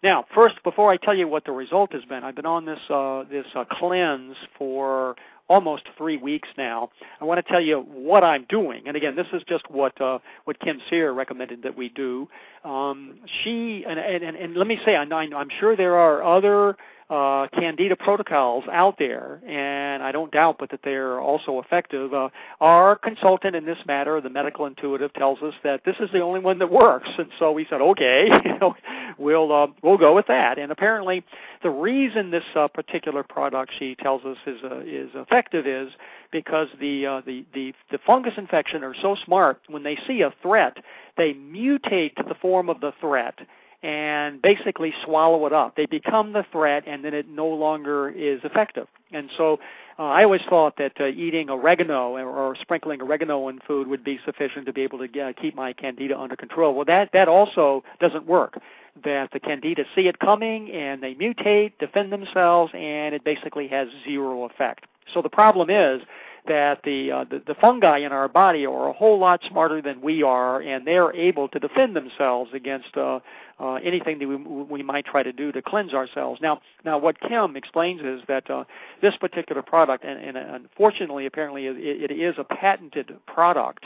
Now, first, before I tell you what the result has been, I've been on this uh, this uh, cleanse for almost three weeks now. I want to tell you what I'm doing, and again, this is just what uh, what Kim Sear recommended that we do. Um, she and, and and let me say, I I'm sure there are other uh, candida protocols out there, and I don't doubt but that they're also effective. Uh, our consultant in this matter, the medical intuitive, tells us that this is the only one that works, and so we said, okay, we'll uh, we'll go with that. And apparently, the reason this uh, particular product, she tells us, is uh, is effective is because the, uh, the the the fungus infection are so smart. When they see a threat, they mutate to the form of the threat and basically swallow it up. They become the threat, and then it no longer is effective. And so, uh, I always thought that uh, eating oregano or, or sprinkling oregano in food would be sufficient to be able to get, keep my candida under control. Well, that that also doesn't work. That the candida see it coming and they mutate, defend themselves, and it basically has zero effect. So the problem is that the, uh, the the fungi in our body are a whole lot smarter than we are, and they're able to defend themselves against uh, uh, anything that we, we might try to do to cleanse ourselves. Now, now what Kim explains is that uh, this particular product, and, and unfortunately, apparently, it, it is a patented product.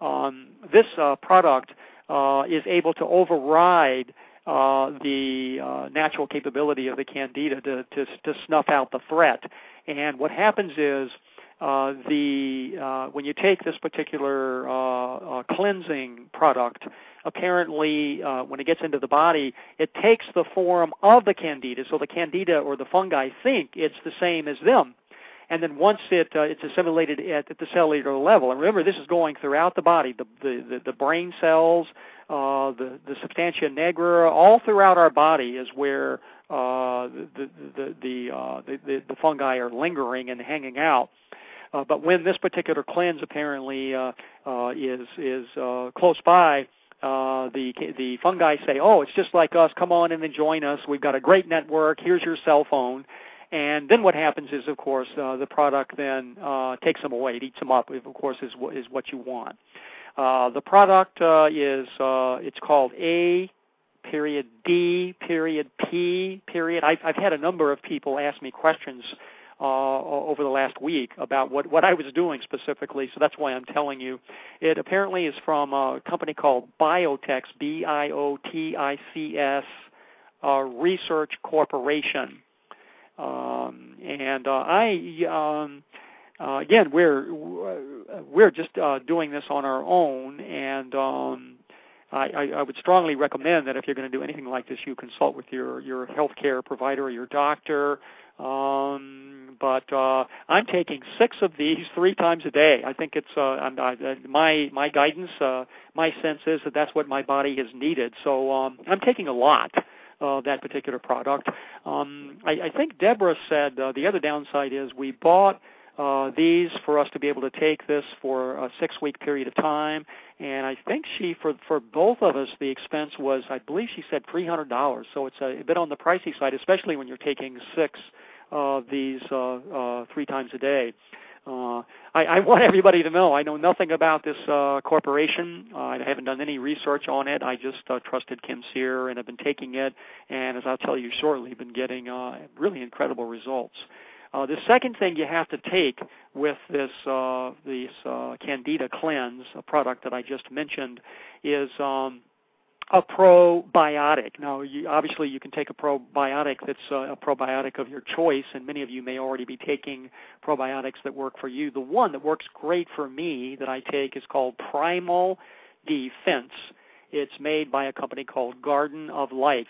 Um, this uh, product uh, is able to override uh, the uh, natural capability of the candida to, to, to snuff out the threat. And what happens is uh, the uh, when you take this particular uh, uh, cleansing product, apparently uh, when it gets into the body, it takes the form of the candida. So the candida or the fungi think it's the same as them. And then once it uh, it's assimilated at, at the cellular level, and remember this is going throughout the body, the the the, the brain cells, the the substantia nigra, all throughout our body is where the the the, the the the fungi are lingering and hanging out. Uh, but when this particular cleanse apparently uh, uh, is is uh, close by, uh, the the fungi say, "Oh, it's just like us. Come on in and join us. We've got a great network. Here's your cell phone." And then what happens is, of course, uh, the product then uh, takes them away. It eats them up. Of course, is what is what you want. Uh, the product uh, is uh, it's called A period D period P period. I've, I've had a number of people ask me questions uh, over the last week about what, what I was doing specifically, so that's why I'm telling you. It apparently is from a company called Biotics, B-I-O-T-I-C-S uh, Research Corporation. Um, and uh, I, um, uh, again, we're we're just uh, doing this on our own, and um, I, I, I would strongly recommend that if you're going to do anything like this, you consult with your your healthcare provider or your doctor. Um, but uh, I'm taking six of these three times a day. I think it's uh, I, my my guidance. Uh, my sense is that that's what my body has needed. So um, I'm taking a lot of that particular product. Um, I, I think Deborah said uh, the other downside is we bought uh, these for us to be able to take this for a six week period of time. And I think she, for for both of us, the expense was, I believe she said three hundred dollars. So it's a, a bit on the pricey side, especially when you're taking six these uh, uh, three times a day. Uh, I, I want everybody to know I know nothing about this uh, corporation. Uh, I haven't done any research on it. I just uh, trusted Kim Sear and have been taking it, and as I'll tell you shortly, been getting uh, really incredible results. Uh, the second thing you have to take with this uh, this uh, Candida Cleanse a product that I just mentioned is um, a probiotic. Now, you, obviously, you can take a probiotic that's uh, a probiotic of your choice, and many of you may already be taking probiotics that work for you. The one that works great for me that I take is called Primal Defense. It's made by a company called Garden of Life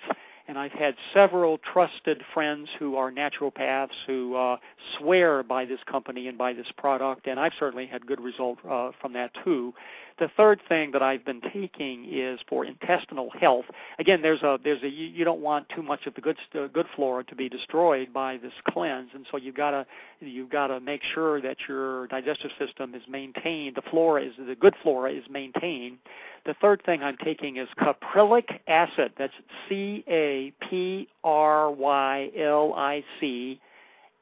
and I've had several trusted friends who are naturopaths who uh, swear by this company and by this product, and I've certainly had good results uh, from that too. The third thing that I've been taking is for intestinal health. Again, there's a there's a you, you don't want too much of the good uh, good flora to be destroyed by this cleanse, and so you've got to you've got to make sure that your digestive system is maintained. The flora is the good flora is maintained. The third thing I'm taking is caprylic acid. That's C A P R Y L I C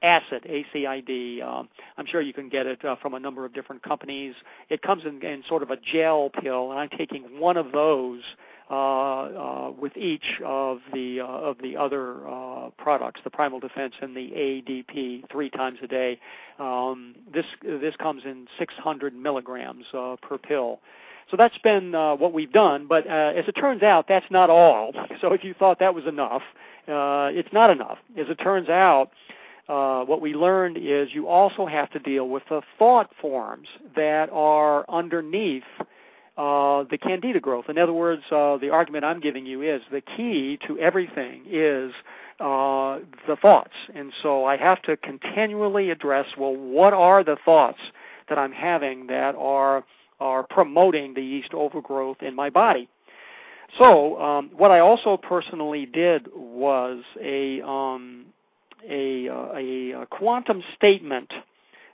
acid, A-C-I-D. Um, I'm sure you can get it uh, from a number of different companies. It comes in, in sort of a gel pill, and I'm taking one of those uh, uh, with each of the uh, of the other uh, products, the Primal Defense and the ADP, three times a day. Um, this this comes in 600 milligrams uh, per pill. So that's been uh, what we've done. But uh, as it turns out, that's not all. So if you thought that was enough, uh, it's not enough. As it turns out, uh, what we learned is you also have to deal with the thought forms that are underneath uh, the candida growth. In other words, uh, the argument I'm giving you is the key to everything is uh, the thoughts. And so I have to continually address well, what are the thoughts that I'm having that are are promoting the yeast overgrowth in my body? So um, what I also personally did was a um, a, uh, a, a quantum statement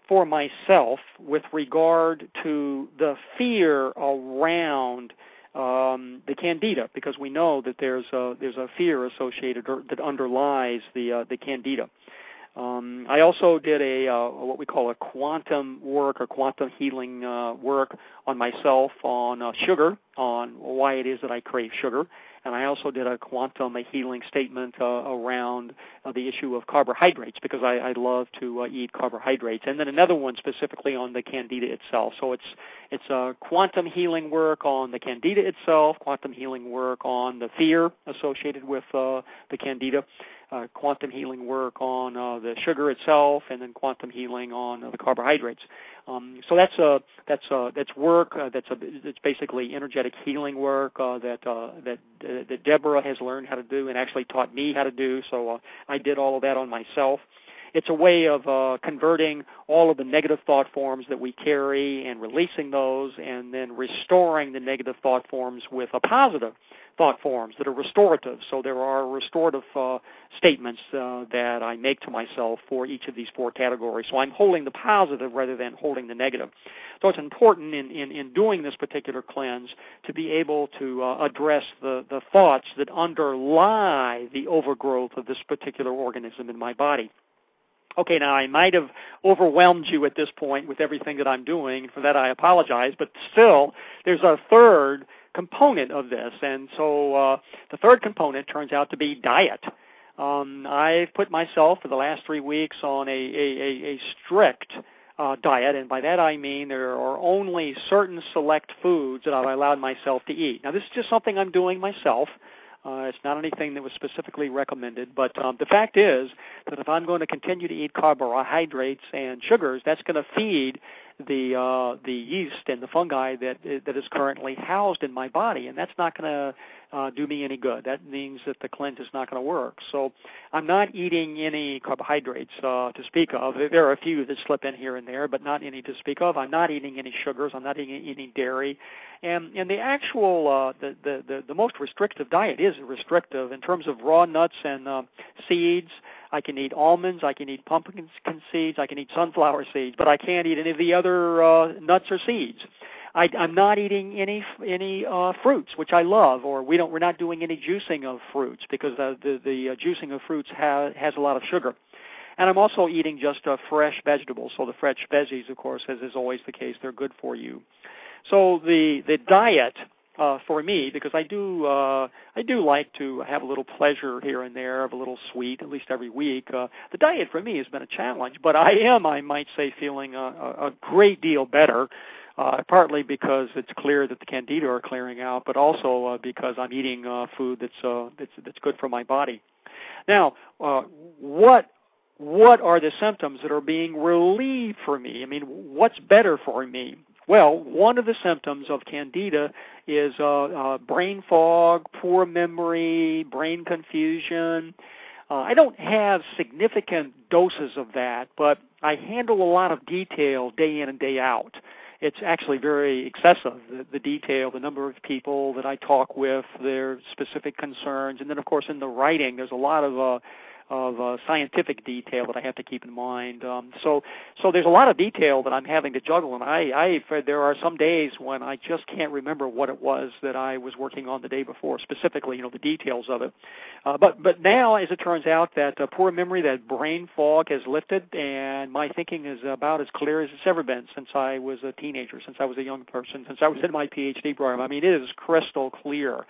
for myself with regard to the fear around um, the candida, because we know that there's a, there's a fear associated or, that underlies the uh, the candida. Um, I also did a uh, what we call a quantum work or quantum healing uh, work on myself on uh, sugar, on why it is that I crave sugar, and I also did a quantum a healing statement uh, around uh, the issue of carbohydrates because I, I love to uh, eat carbohydrates, and then another one specifically on the candida itself. So it's it's a quantum healing work on the candida itself, quantum healing work on the fear associated with uh, the candida, uh, quantum healing work on uh, the sugar itself, and then quantum healing on uh, the carbohydrates. Um, so that's a that's a that's work uh, that's a that's basically energetic healing work uh, that uh, that uh, that Deborah has learned how to do and actually taught me how to do. So uh, I did all of that on myself. It's a way of uh, converting all of the negative thought forms that we carry and releasing those, and then restoring the negative thought forms with a positive thought forms that are restorative. So there are restorative uh, statements uh, that I make to myself for each of these four categories. So I'm holding the positive rather than holding the negative. So it's important in, in, in doing this particular cleanse to be able to uh, address the, the thoughts that underlie the overgrowth of this particular organism in my body. Okay, now I might have overwhelmed you at this point with everything that I'm doing. For that, I apologize. But still, there's a third component of this. And so uh, the third component turns out to be diet. Um, I've put myself for the last three weeks on a, a, a strict uh, diet, and by that I mean there are only certain select foods that I've allowed myself to eat. Now, this is just something I'm doing myself. Uh, it's not anything that was specifically recommended, but um, the fact is that if I'm going to continue to eat carbohydrates and sugars, that's going to feed the uh, the yeast and the fungi that that is currently housed in my body, and that's not going to uh, do me any good. That means that the cleanse is not going to work. So I'm not eating any carbohydrates uh, to speak of. There are a few that slip in here and there, but not any to speak of. I'm not eating any sugars. I'm not eating any dairy, and and the actual uh, the, the the the most restrictive diet is restrictive in terms of raw nuts and uh, seeds. I can eat almonds, I can eat pumpkin seeds, I can eat sunflower seeds, but I can't eat any of the other uh, nuts or seeds. I, I'm not eating any any uh, fruits, which I love, or we don't. We're not doing any juicing of fruits because uh, the the uh, juicing of fruits ha- has a lot of sugar. And I'm also eating just uh, fresh vegetables. So the fresh veggies, of course, as is always the case, they're good for you. So the the diet uh, for me because I do uh, I do like to have a little pleasure here and there of a little sweet at least every week. Uh, the diet for me has been a challenge, but I am I might say feeling a, a great deal better. Uh, partly because it's clear that the candida are clearing out, but also uh, because I'm eating uh, food that's uh, that's that's good for my body. Now, uh, what what are the symptoms that are being relieved for me? I mean, what's better for me? Well, one of the symptoms of candida is uh, uh, brain fog, poor memory, brain confusion. Uh, I don't have significant doses of that, but I handle a lot of detail day in and day out. It's actually very excessive, the, the detail, the number of people that I talk with, their specific concerns, and then, of course, in the writing, there's a lot of uh, of uh, scientific detail that I have to keep in mind. Um, so, so there's a lot of detail that I'm having to juggle, and I, I, there are some days when I just can't remember what it was that I was working on the day before, specifically, you know, the details of it. Uh, but, but now, as it turns out, that uh, poor memory, that brain fog has lifted, and my thinking is about as clear as it's ever been since I was a teenager, since I was a young person, since I was in my PhD program. I mean, it is crystal clear.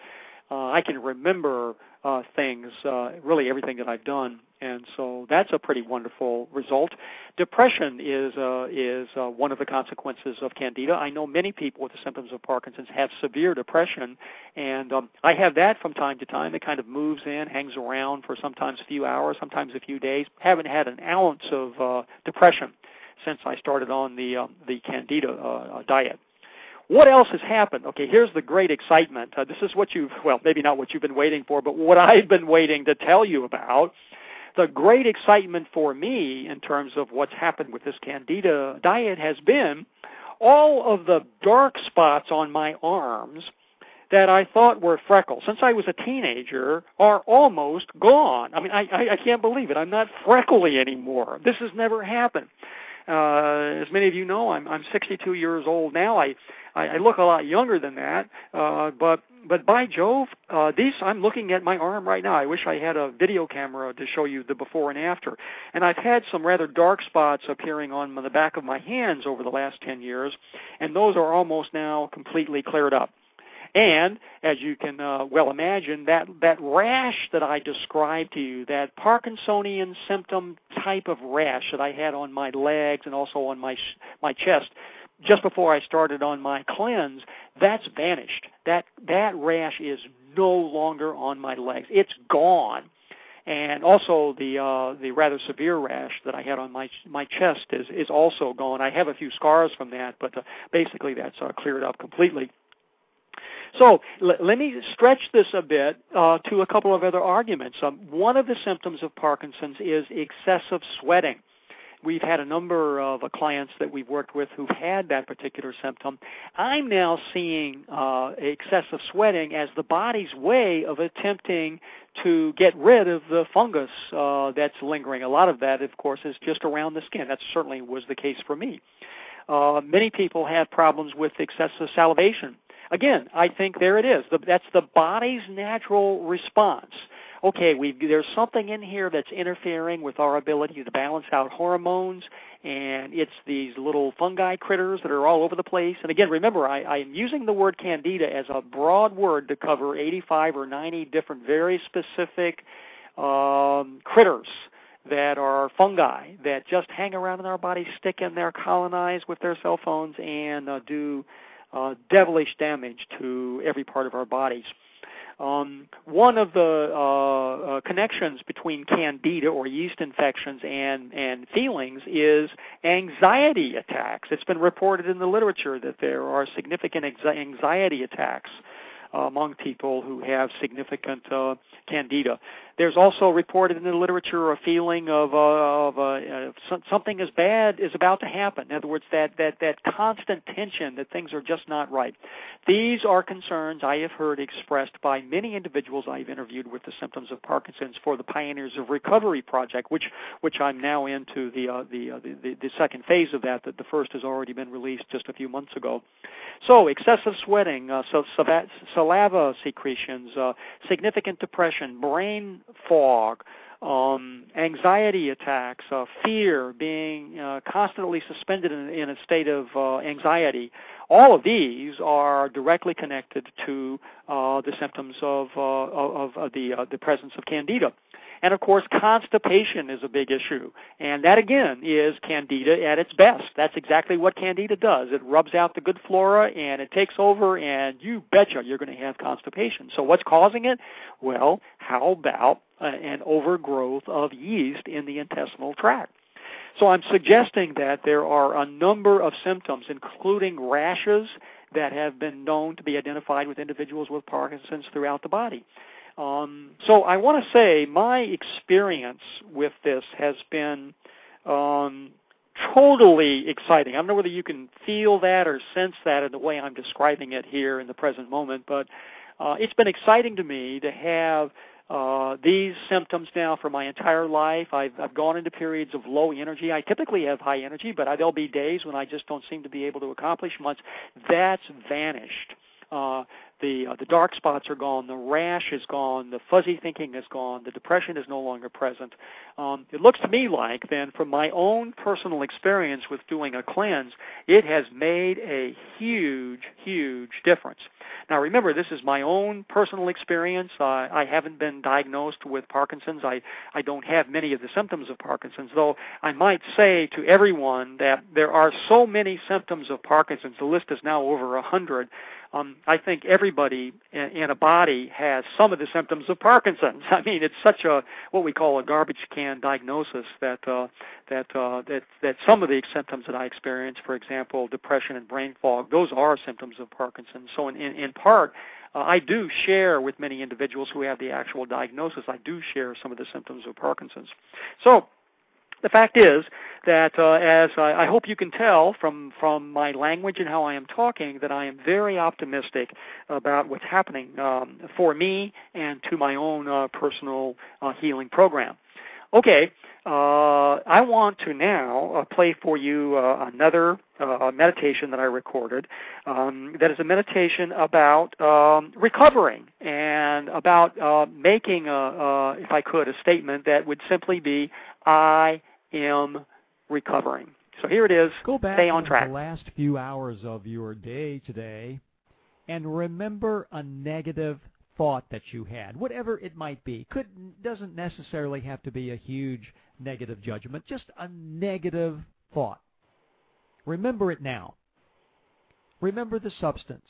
Uh, I can remember uh, things, uh, really everything that I've done, and so that's a pretty wonderful result. Depression is uh, is uh, one of the consequences of candida. I know many people with the symptoms of Parkinson's have severe depression, and um, I have that from time to time. It kind of moves in, hangs around for sometimes a few hours, sometimes a few days. Haven't had an ounce of uh, depression since I started on the um, the candida uh, diet. What else has happened? Okay, here's the great excitement. Uh, this is what you've, well, maybe not what you've been waiting for, but what I've been waiting to tell you about. The great excitement for me in terms of what's happened with this candida diet has been all of the dark spots on my arms that I thought were freckles since I was a teenager are almost gone. I mean, I, I, I can't believe it. I'm not freckly anymore. This has never happened. Uh, as many of you know, I'm I'm 62 years old now. I I, I look a lot younger than that, uh, but but by Jove, uh, these I'm looking at my arm right now. I wish I had a video camera to show you the before and after. And I've had some rather dark spots appearing on the back of my hands over the last 10 years, and those are almost now completely cleared up. And as you can uh, well imagine, that that rash that I described to you, that Parkinsonian symptom type of rash that I had on my legs and also on my my chest, just before I started on my cleanse, that's vanished. That that rash is no longer on my legs. It's gone. And also the uh, the rather severe rash that I had on my my chest is is also gone. I have a few scars from that, but uh, basically that's uh, cleared up completely. So l- let me stretch this a bit uh, to a couple of other arguments. Um, one of the symptoms of Parkinson's is excessive sweating. We've had a number of uh, clients that we've worked with who've had that particular symptom. I'm now seeing uh, excessive sweating as the body's way of attempting to get rid of the fungus uh, that's lingering. A lot of that, of course, is just around the skin. That certainly was the case for me. Uh, many people have problems with excessive salivation. Again, I think there it is. That's the body's natural response. Okay, there's something in here that's interfering with our ability to balance out hormones, and it's these little fungi critters that are all over the place. And again, remember, I, I'm using the word candida as a broad word to cover 85 or 90 different, very specific um, critters that are fungi that just hang around in our body, stick in there, colonize with their cell phones, and uh, do uh, devilish damage to every part of our bodies. Um, one of the uh, uh, connections between candida or yeast infections and, and feelings is anxiety attacks. It's been reported in the literature that there are significant anxiety attacks among people who have significant uh, candida. There's also reported in the literature a feeling of, uh, of uh, something as bad is about to happen. In other words, that, that, that constant tension that things are just not right. These are concerns I have heard expressed by many individuals I've interviewed with the symptoms of Parkinson's for the Pioneers of Recovery project, which which I'm now into the uh, the, uh, the, the second phase of that. That the first has already been released just a few months ago. So excessive sweating, uh, so saliva secretions, uh, significant depression, brain fog, um, anxiety attacks, uh, fear, being uh, constantly suspended in, in, a state of uh, anxiety. All of these are directly connected to uh, the symptoms of, uh, of, of the, uh, the presence of candida. And of course, constipation is a big issue. And that again is candida at its best. That's exactly what candida does. It rubs out the good flora and it takes over and you betcha you're going to have constipation. So what's causing it? Well, how about uh, an overgrowth of yeast in the intestinal tract? So I'm suggesting that there are a number of symptoms, including rashes, that have been known to be identified with individuals with Parkinson's throughout the body. Um, so I want to say my experience with this has been um, totally exciting. I don't know whether you can feel that or sense that in the way I'm describing it here in the present moment, but uh, it's been exciting to me to have uh, these symptoms now for my entire life. I've, I've gone into periods of low energy. I typically have high energy, but I, there'll be days when I just don't seem to be able to accomplish much. That's vanished. Uh, the uh, the dark spots are gone, the rash is gone, the fuzzy thinking is gone, the depression is no longer present. Um, it looks to me like then, from my own personal experience with doing a cleanse, it has made a huge, huge difference. Now, remember, this is my own personal experience. I haven't been diagnosed with Parkinson's. I I don't have many of the symptoms of Parkinson's, though I might say to everyone that there are so many symptoms of Parkinson's. The list is now over a hundred um, I think everybody in, a body has some of the symptoms of Parkinson's. I mean, it's such a what we call a garbage can diagnosis that uh, that uh, that that some of the symptoms that I experience, for example, depression and brain fog, those are symptoms of Parkinson's. So in in, in part. Uh, I do share with many individuals who have the actual diagnosis. I do share some of the symptoms of Parkinson's. So the fact is that, uh, as I, I, hope you can tell from from my language and how I am talking, that I am very optimistic about what's happening um, for me and to my own uh, personal uh, healing program. Okay, uh, I want to now uh, play for you uh, another meditation that I recorded. Um, that is a meditation about um, recovering and about making, a, if I could, a statement that would simply be, "I am recovering. So here it is. Go back Stay on track. the last few hours of your day today and remember a negative thought that you had, whatever it might be. Could doesn't necessarily have to be a huge negative judgment, just a negative thought. Remember it now. Remember the substance.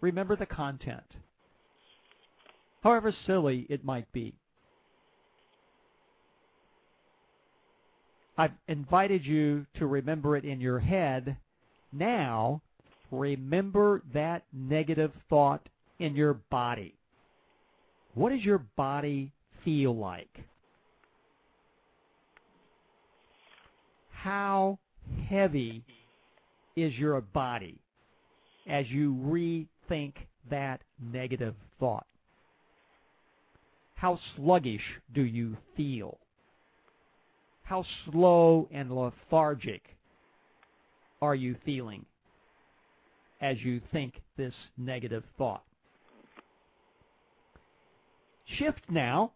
Remember the content. However silly it might be. I've invited you to remember it in your head. Now, remember that negative thought in your body. What does your body feel like? How heavy is your body as you rethink that negative thought? How sluggish do you feel? How slow and lethargic are you feeling as you think this negative thought? Shift now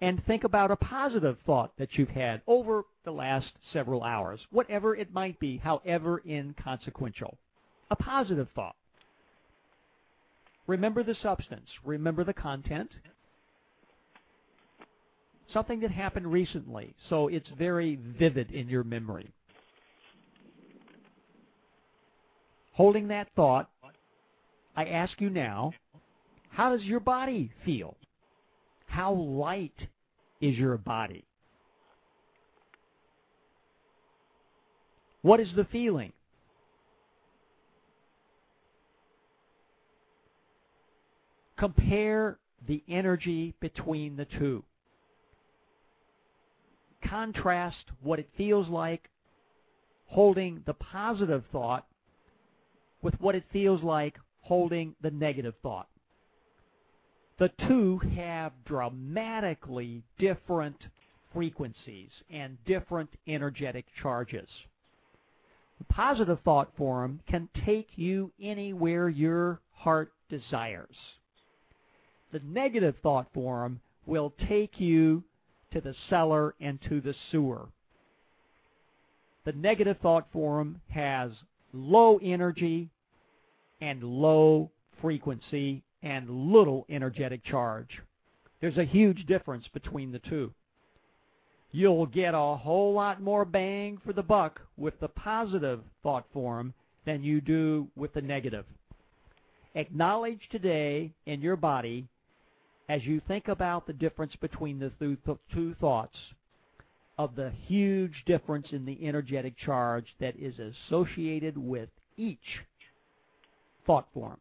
and think about a positive thought that you've had over the last several hours, whatever it might be, however inconsequential. A positive thought. Remember the substance, remember the content, something that happened recently, so it's very vivid in your memory. Holding that thought, I ask you now, how does your body feel How light is your body? What is the feeling? Compare the energy between the two. Contrast what it feels like holding the positive thought with what it feels like holding the negative thought. The two have dramatically different frequencies and different energetic charges. The positive thought form can take you anywhere your heart desires. The negative thought form will take you to the cellar and to the sewer. The negative thought form has low energy and low frequency and little energetic charge. There's a huge difference between the two. You'll get a whole lot more bang for the buck with the positive thought form than you do with the negative. Acknowledge today in your body as you think about the difference between the two thoughts of the huge difference in the energetic charge that is associated with each thought form.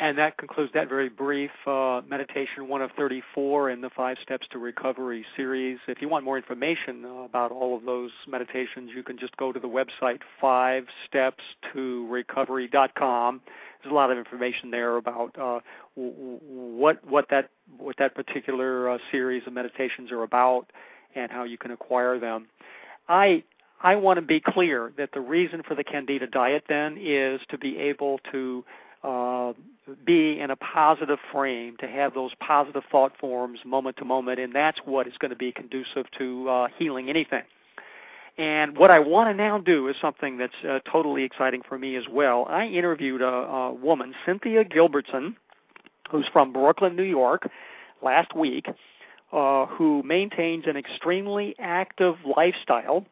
And that concludes that very brief uh, meditation, one of 34 in the Five Steps to Recovery series. If you want more information uh, about all of those meditations, you can just go to the website fivestepstorecovery.com. There's a lot of information there about uh, what what that what that particular uh, series of meditations are about and how you can acquire them. I I want to be clear that the reason for the Candida diet then is to be able to uh, be in a positive frame, to have those positive thought forms moment to moment, and that's what is going to be conducive to uh, healing anything. And what I want to now do is something that's uh, totally exciting for me as well. I interviewed a, a woman, Cynthia Gilbertson, who's from Brooklyn, New York, last week, uh, who maintains an extremely active lifestyle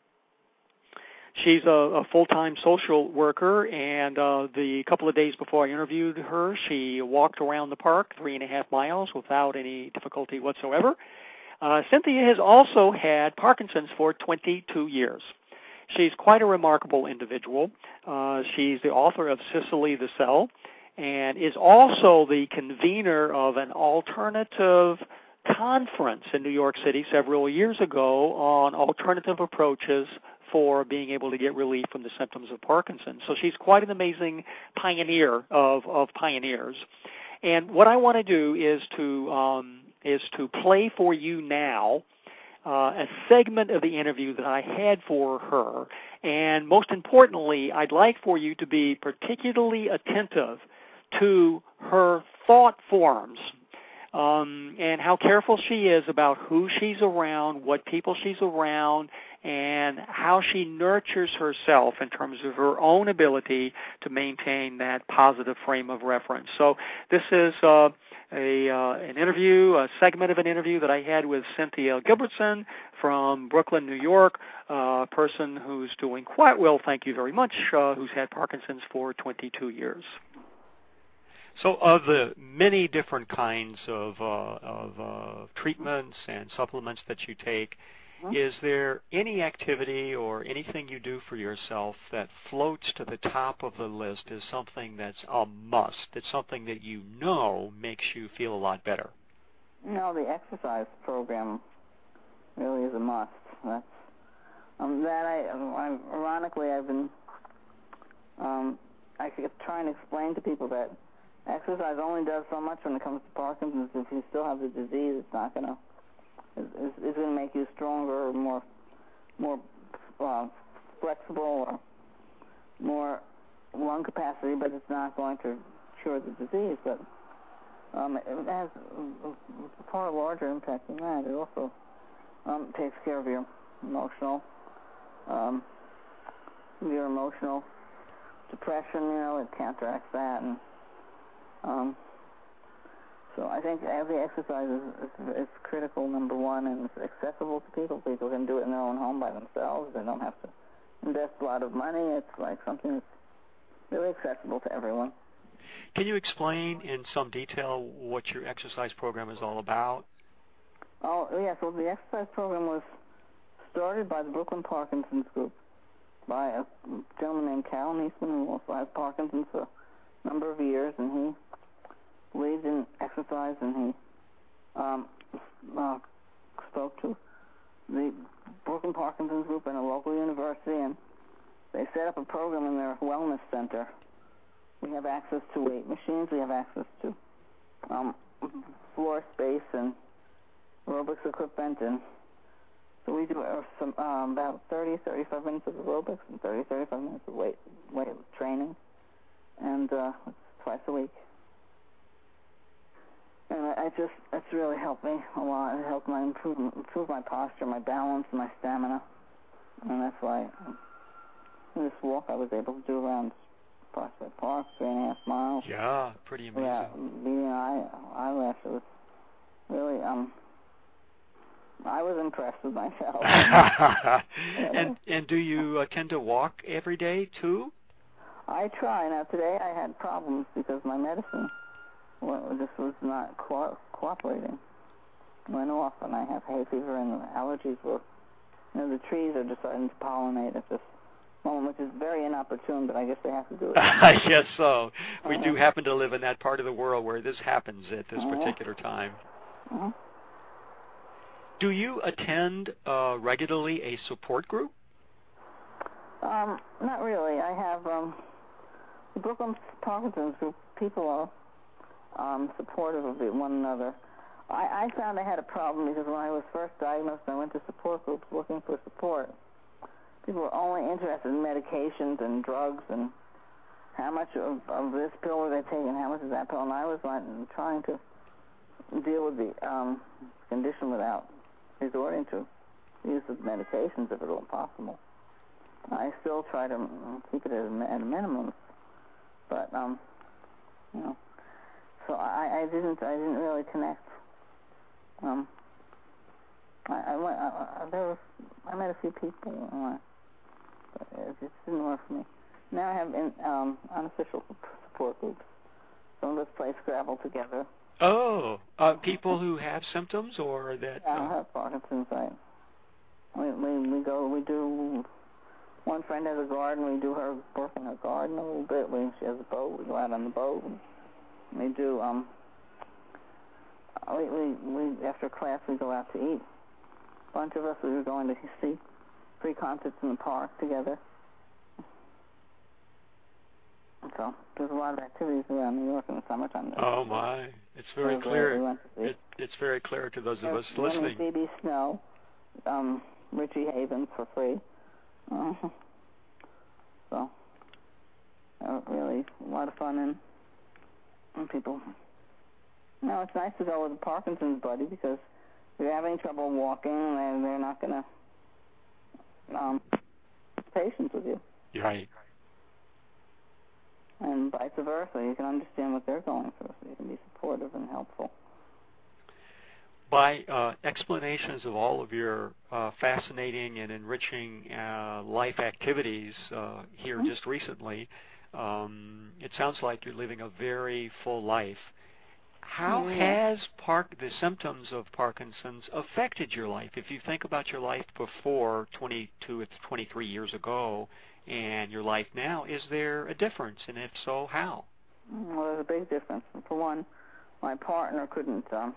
she's a, a full-time social worker, and uh, the couple of days before I interviewed her, she walked around the park three and a half miles without any difficulty whatsoever. Uh, Cynthia has also had Parkinson's for 22 years. She's quite a remarkable individual. Uh, she's the author of Cicely the Cell and is also the convener of an alternative conference in New York City several years ago on alternative approaches for being able to get relief from the symptoms of Parkinson's. So she's quite an amazing pioneer of, of pioneers. And what I want to do is to um, is to play for you now uh, a segment of the interview that I had for her. And most importantly, I'd like for you to be particularly attentive to her thought forms um, and how careful she is about who she's around, what people she's around, and how she nurtures herself in terms of her own ability to maintain that positive frame of reference. So this is uh, a uh, an interview, a segment of an interview that I had with Cynthia Gilbertson from Brooklyn, New York, a person who's doing quite well, thank you very much, uh, who's had Parkinson's for 22 years. So, of the many different kinds of, uh, of uh, treatments and supplements that you take. Is there any activity or anything you do for yourself that floats to the top of the list as something that's a must? It's something that you know makes you feel a lot better. No, the exercise program really is a must. That's um, that I, I ironically I've been um, I keep trying to explain to people that exercise only does so much when it comes to Parkinson's. If you still have the disease, it's not gonna it's, it's going to make you stronger or more more uh, flexible or more lung capacity, but it's not going to cure the disease. But um, it has a far larger impact than that. It also um, takes care of your emotional, um, your emotional depression. You know, it counteracts that, and um, so I think every exercise is, is, is critical, number one, and it's accessible to people. People can do it in their own home by themselves. They don't have to invest a lot of money. It's like something that's really accessible to everyone. Can you explain in some detail what your exercise program is all about? Oh, yes. Well, the exercise program was started by the Brooklyn Parkinson's Group by a gentleman named Cal Neesman, who also has Parkinson's for a number of years, and he believes in exercise, and he um, uh, spoke to the Brooklyn Parkinson's Group and a local university, and they set up a program in their wellness center. We have access to weight machines. We have access to um, floor space and aerobics equipment, and so we do uh, some um, about 30, 35 minutes of aerobics and 30, 35 minutes of weight weight training, and uh, twice a week. I, just it's really helped me a lot. It helped my improve improve my posture, my balance, my stamina, and that's why this walk I was able to do around Prospect Park, three and a half miles. Yeah, pretty amazing. Yeah, beating eye was really um. I was impressed with myself. and and do you uh, tend to walk every day too? I try. Now today I had problems because my medicine well, just was not co- cooperating. Went off, and I have hay fever, and the allergies were. You know, the trees are deciding to pollinate at this moment, which is very inopportune, but I guess they have to do it. I guess so. We do happen to live in that part of the world where this happens at this Uh-huh. particular time. uh Do you attend uh, regularly a support group? Um, not really. I have um, the Brooklyn Parkinson's group. People are um, supportive of one another. I, I found I had a problem because when I was first diagnosed, I went to support groups looking for support. People were only interested in medications and drugs and how much of, of this pill were they taking, how much of that pill, and I was like, trying to deal with the um, condition without resorting to use of medications if at all possible. I still try to mm, keep it at a, at a minimum, but um, you know, so I, I didn't I didn't really connect. Um, I, I went I, I, there was I met a few people, uh, but it just didn't work for me. Now I have in, um, unofficial support groups. Some of us play Scrabble together. Oh, uh, people who have symptoms or that. I don't Uh, have Parkinson's. I we we we go we do. One friend has a garden. We do her work in her garden a little bit. We she has a boat. We go out on the boat. And we do um. We we we after class we go out to eat. A bunch of us we were going to see free concerts in the park together. So there's a lot of activities around New York in the summertime. oh my, it's very We're clear. We went to see. It, it's very clear to those of us There's listening. Phoebe Snow, um, Richie Havens for free. Uh, so, uh, really a lot of fun and, and people. No, it's nice to go with a Parkinson's buddy because if you're having trouble walking, they're, they're not going to um, patience with you, Right. and vice versa. You can understand what they're going through, so you can be supportive and helpful. By uh, explanations of all of your uh, fascinating and enriching uh, life activities uh, here Mhm. just recently, it sounds like you're living a very full life. How has park the symptoms of Parkinson's affected your life? If you think about your life before 22 or 23 years ago and your life now, is there a difference? And if so, how? Well, there's a big difference. For one, my partner couldn't. Um,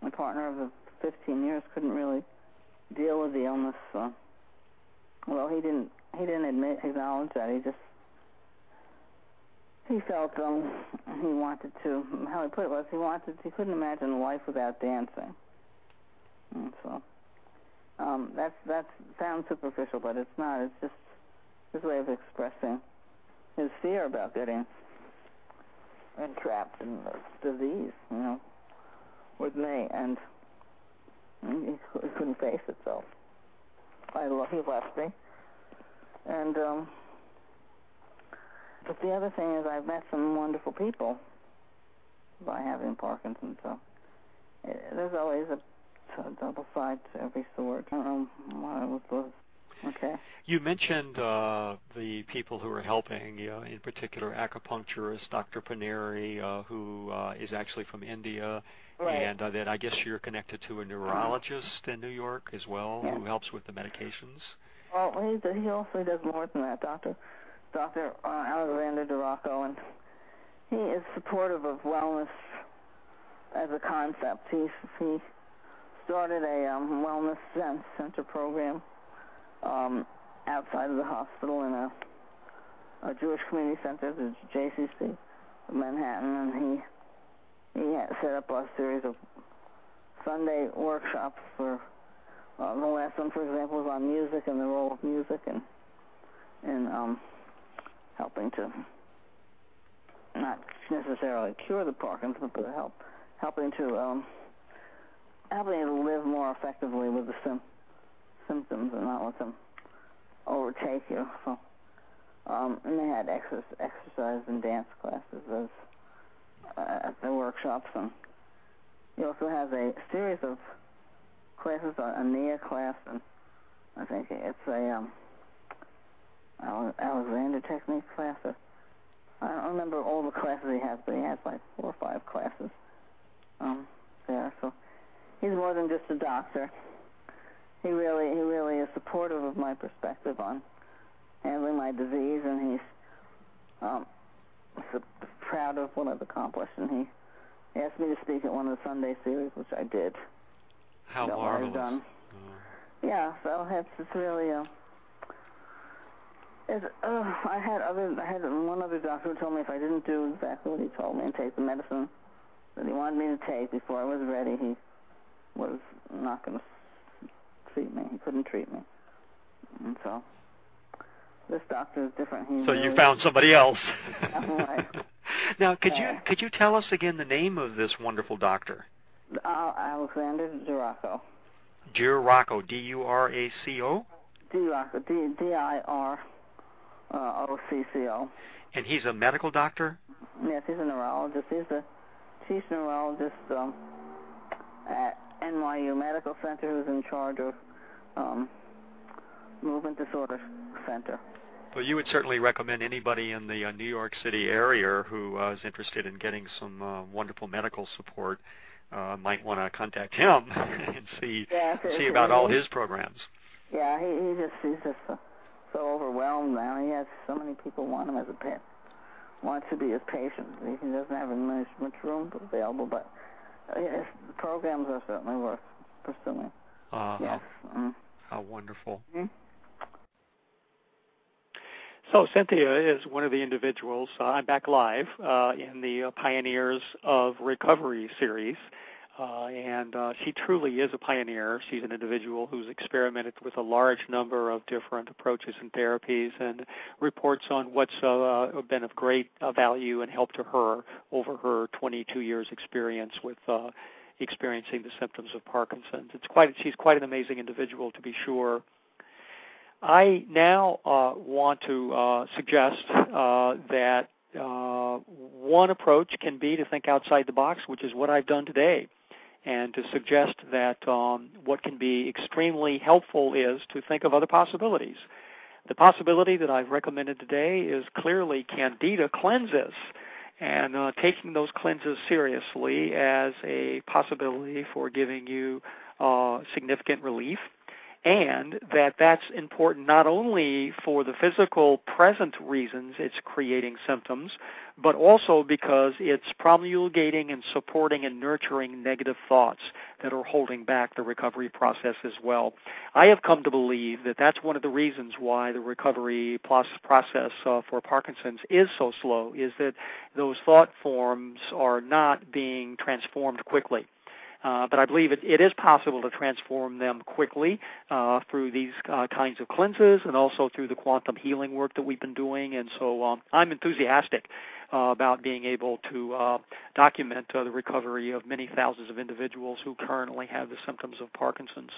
my partner of the 15 years couldn't really deal with the illness. Uh, well, he didn't. He didn't admit, acknowledge that. He just he felt um he wanted to. How he put it was he wanted. He couldn't imagine life without dancing. And so um, that's that sounds superficial, but it's not. It's just his way of expressing his fear about getting entrapped in the disease, you know, with me, and he, he couldn't face it, so I he left me. And um, but the other thing is, I've met some wonderful people by having Parkinson's. So eh, there's always a, a double side to every sword. I don't know what it was. Okay. You mentioned uh, the people who are helping, uh, in particular acupuncturist Dr. Paneri, uh, who uh, is actually from India, Right. and uh, then I guess you're connected to a neurologist in New York as well, Yeah. who helps with the medications. Well, he he also does more than that, Doctor Doctor uh, Alexander Di Rocco, and he is supportive of wellness as a concept. He he started a um, wellness cen- center program um, outside of the hospital in a, a Jewish community center, the JCC Manhattan, and he he set up a series of Sunday workshops for uh, the last one, for example, was on music and the role of music and in um, helping to not necessarily cure the Parkinson's, but help helping to um, helping to live more effectively with the sim- symptoms and not let them overtake you. So, um, and they had exercise, exercise and dance classes as uh, at the workshops, and he also has a series of classes, a, a NIA class, and I think it's a um, Alexander technique class. Or, I don't remember all the classes he has, but he has like four or five classes um, there. So he's more than just a doctor. He really, he really is supportive of my perspective on handling my disease, and he's um, so proud of what I've accomplished. And he, asked me to speak at one of the Sunday series, which I did. How Got what I've marvelous! done. Uh, Yeah, so it's it's really uh, it's, uh, I had other I had one other doctor who told me if I didn't do exactly what he told me and take the medicine that he wanted me to take before I was ready, he was not going to treat me. He couldn't treat me, and so this doctor is different. He so really, you found somebody else. Right. now, could you could you tell us again the name of this wonderful doctor? uh, Alexander Di Rocco. Duraco, D U R A C O, Di Rocco, D D I R uh, O C C O. and he's a medical doctor. Yes, he's a neurologist. He's the chief neurologist um, at NYU Medical Center who's in charge of um, Movement Disorder Center. Well, you would certainly recommend anybody in the uh, New York City area who uh, is interested in getting some uh, wonderful medical support uh, might want to contact him and see Yeah, see about all his programs. Yeah, he, he just he's just so, so overwhelmed now. He has so many people want him as a pet, want to be his patient. He he doesn't have much much room available, but uh, his programs are certainly worth pursuing. Uh, Yes. Mm. how, how wonderful. Mhm. So Cynthia is one of the individuals. Uh, I'm back live uh, in the uh, Pioneers of Recovery series, uh, and uh, she truly is a pioneer. She's an individual who's experimented with a large number of different approaches and therapies, and reports on what's uh, been of great uh, value and help to her over her 22 years experience with. Uh, experiencing the symptoms of Parkinson's. It's quite she's quite an amazing individual to be sure. I now uh, want to suggest that one approach can be to think outside the box, which is what I've done today, and to suggest that um, what can be extremely helpful is to think of other possibilities. The possibility that I've recommended today is clearly candida cleanses, and uh, taking those cleanses seriously as a possibility for giving you uh, significant relief and that that's important not only for the physical present reasons it's creating symptoms, but also because it's promulgating and supporting and nurturing negative thoughts that are holding back the recovery process as well. I have come to believe that that's one of the reasons why the recovery process uh, for Parkinson's is so slow, is that those thought forms are not being transformed quickly. Uh, but I believe it, it is possible to transform them quickly uh, through these uh, kinds of cleanses and also through the quantum healing work that we've been doing. And so um, I'm enthusiastic about being able to uh, document uh, the recovery of many thousands of individuals who currently have the symptoms of Parkinson's.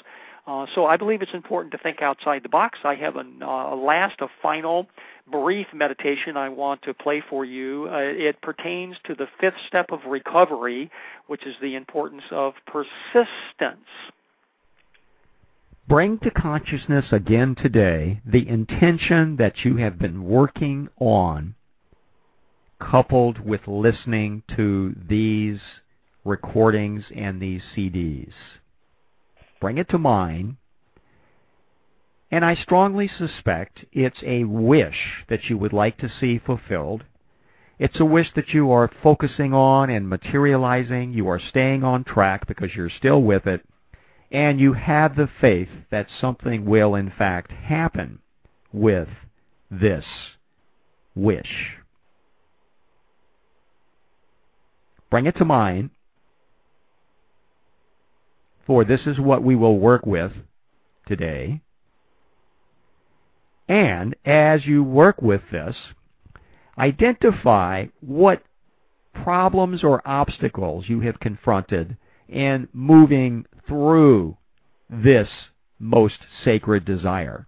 Uh, so I believe it's important to think outside the box. I have an, uh, a last, a final brief meditation I want to play for you. Uh, it pertains to the fifth step of recovery, which is the importance of persistence. Bring to consciousness again today the intention that you have been working on, coupled with listening to these recordings and these CDs. Bring it to mind. And I strongly suspect it's a wish that you would like to see fulfilled. It's a wish that you are focusing on and materializing. You are staying on track because you're still with it. And you have the faith that something will in fact happen with this wish. Bring it to mind for this is what we will work with today. And as you work with this, identify what problems or obstacles you have confronted in moving through this most sacred desire.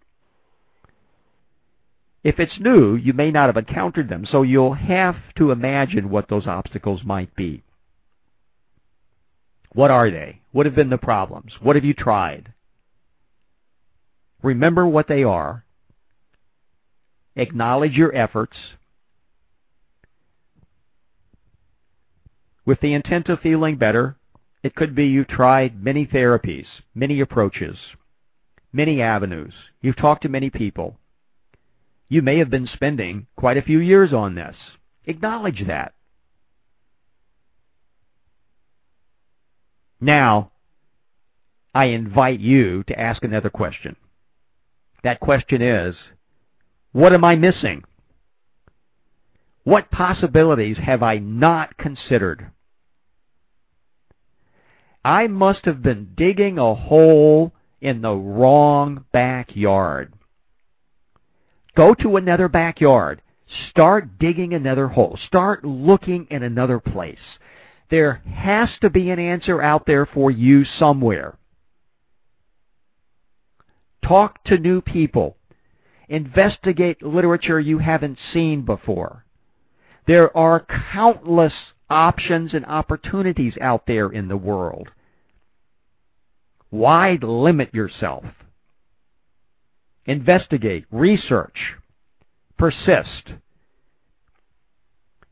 If it's new, you may not have encountered them, so you'll have to imagine what those obstacles might be. What are they? What have been the problems? What have you tried? Remember what they are. Acknowledge your efforts with the intent of feeling better. It could be you've tried many therapies, many approaches, many avenues. You've talked to many people. You may have been spending quite a few years on this. Acknowledge that. Now, I invite you to ask another question. That question is, what am I missing? What possibilities have I not considered? I must have been digging a hole in the wrong backyard. Go to another backyard. Start digging another hole. Start looking in another place. There has to be an answer out there for you somewhere. Talk to new people. Investigate literature you haven't seen before. There are countless options and opportunities out there in the world. Why limit yourself? Investigate, research, persist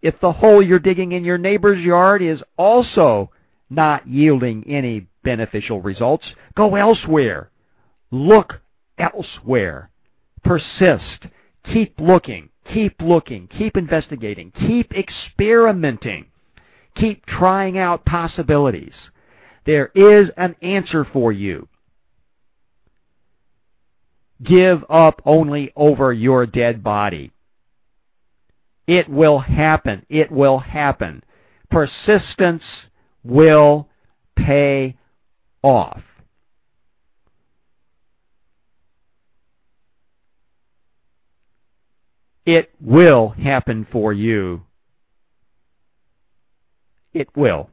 if the hole you're digging in your neighbor's yard is also not yielding any beneficial results, go elsewhere. Look elsewhere. Persist. Keep looking. Keep looking. Keep investigating. Keep experimenting. Keep trying out possibilities. There is an answer for you. Give up only over your dead body. It will happen. It will happen. Persistence will pay off. It will happen for you. It will.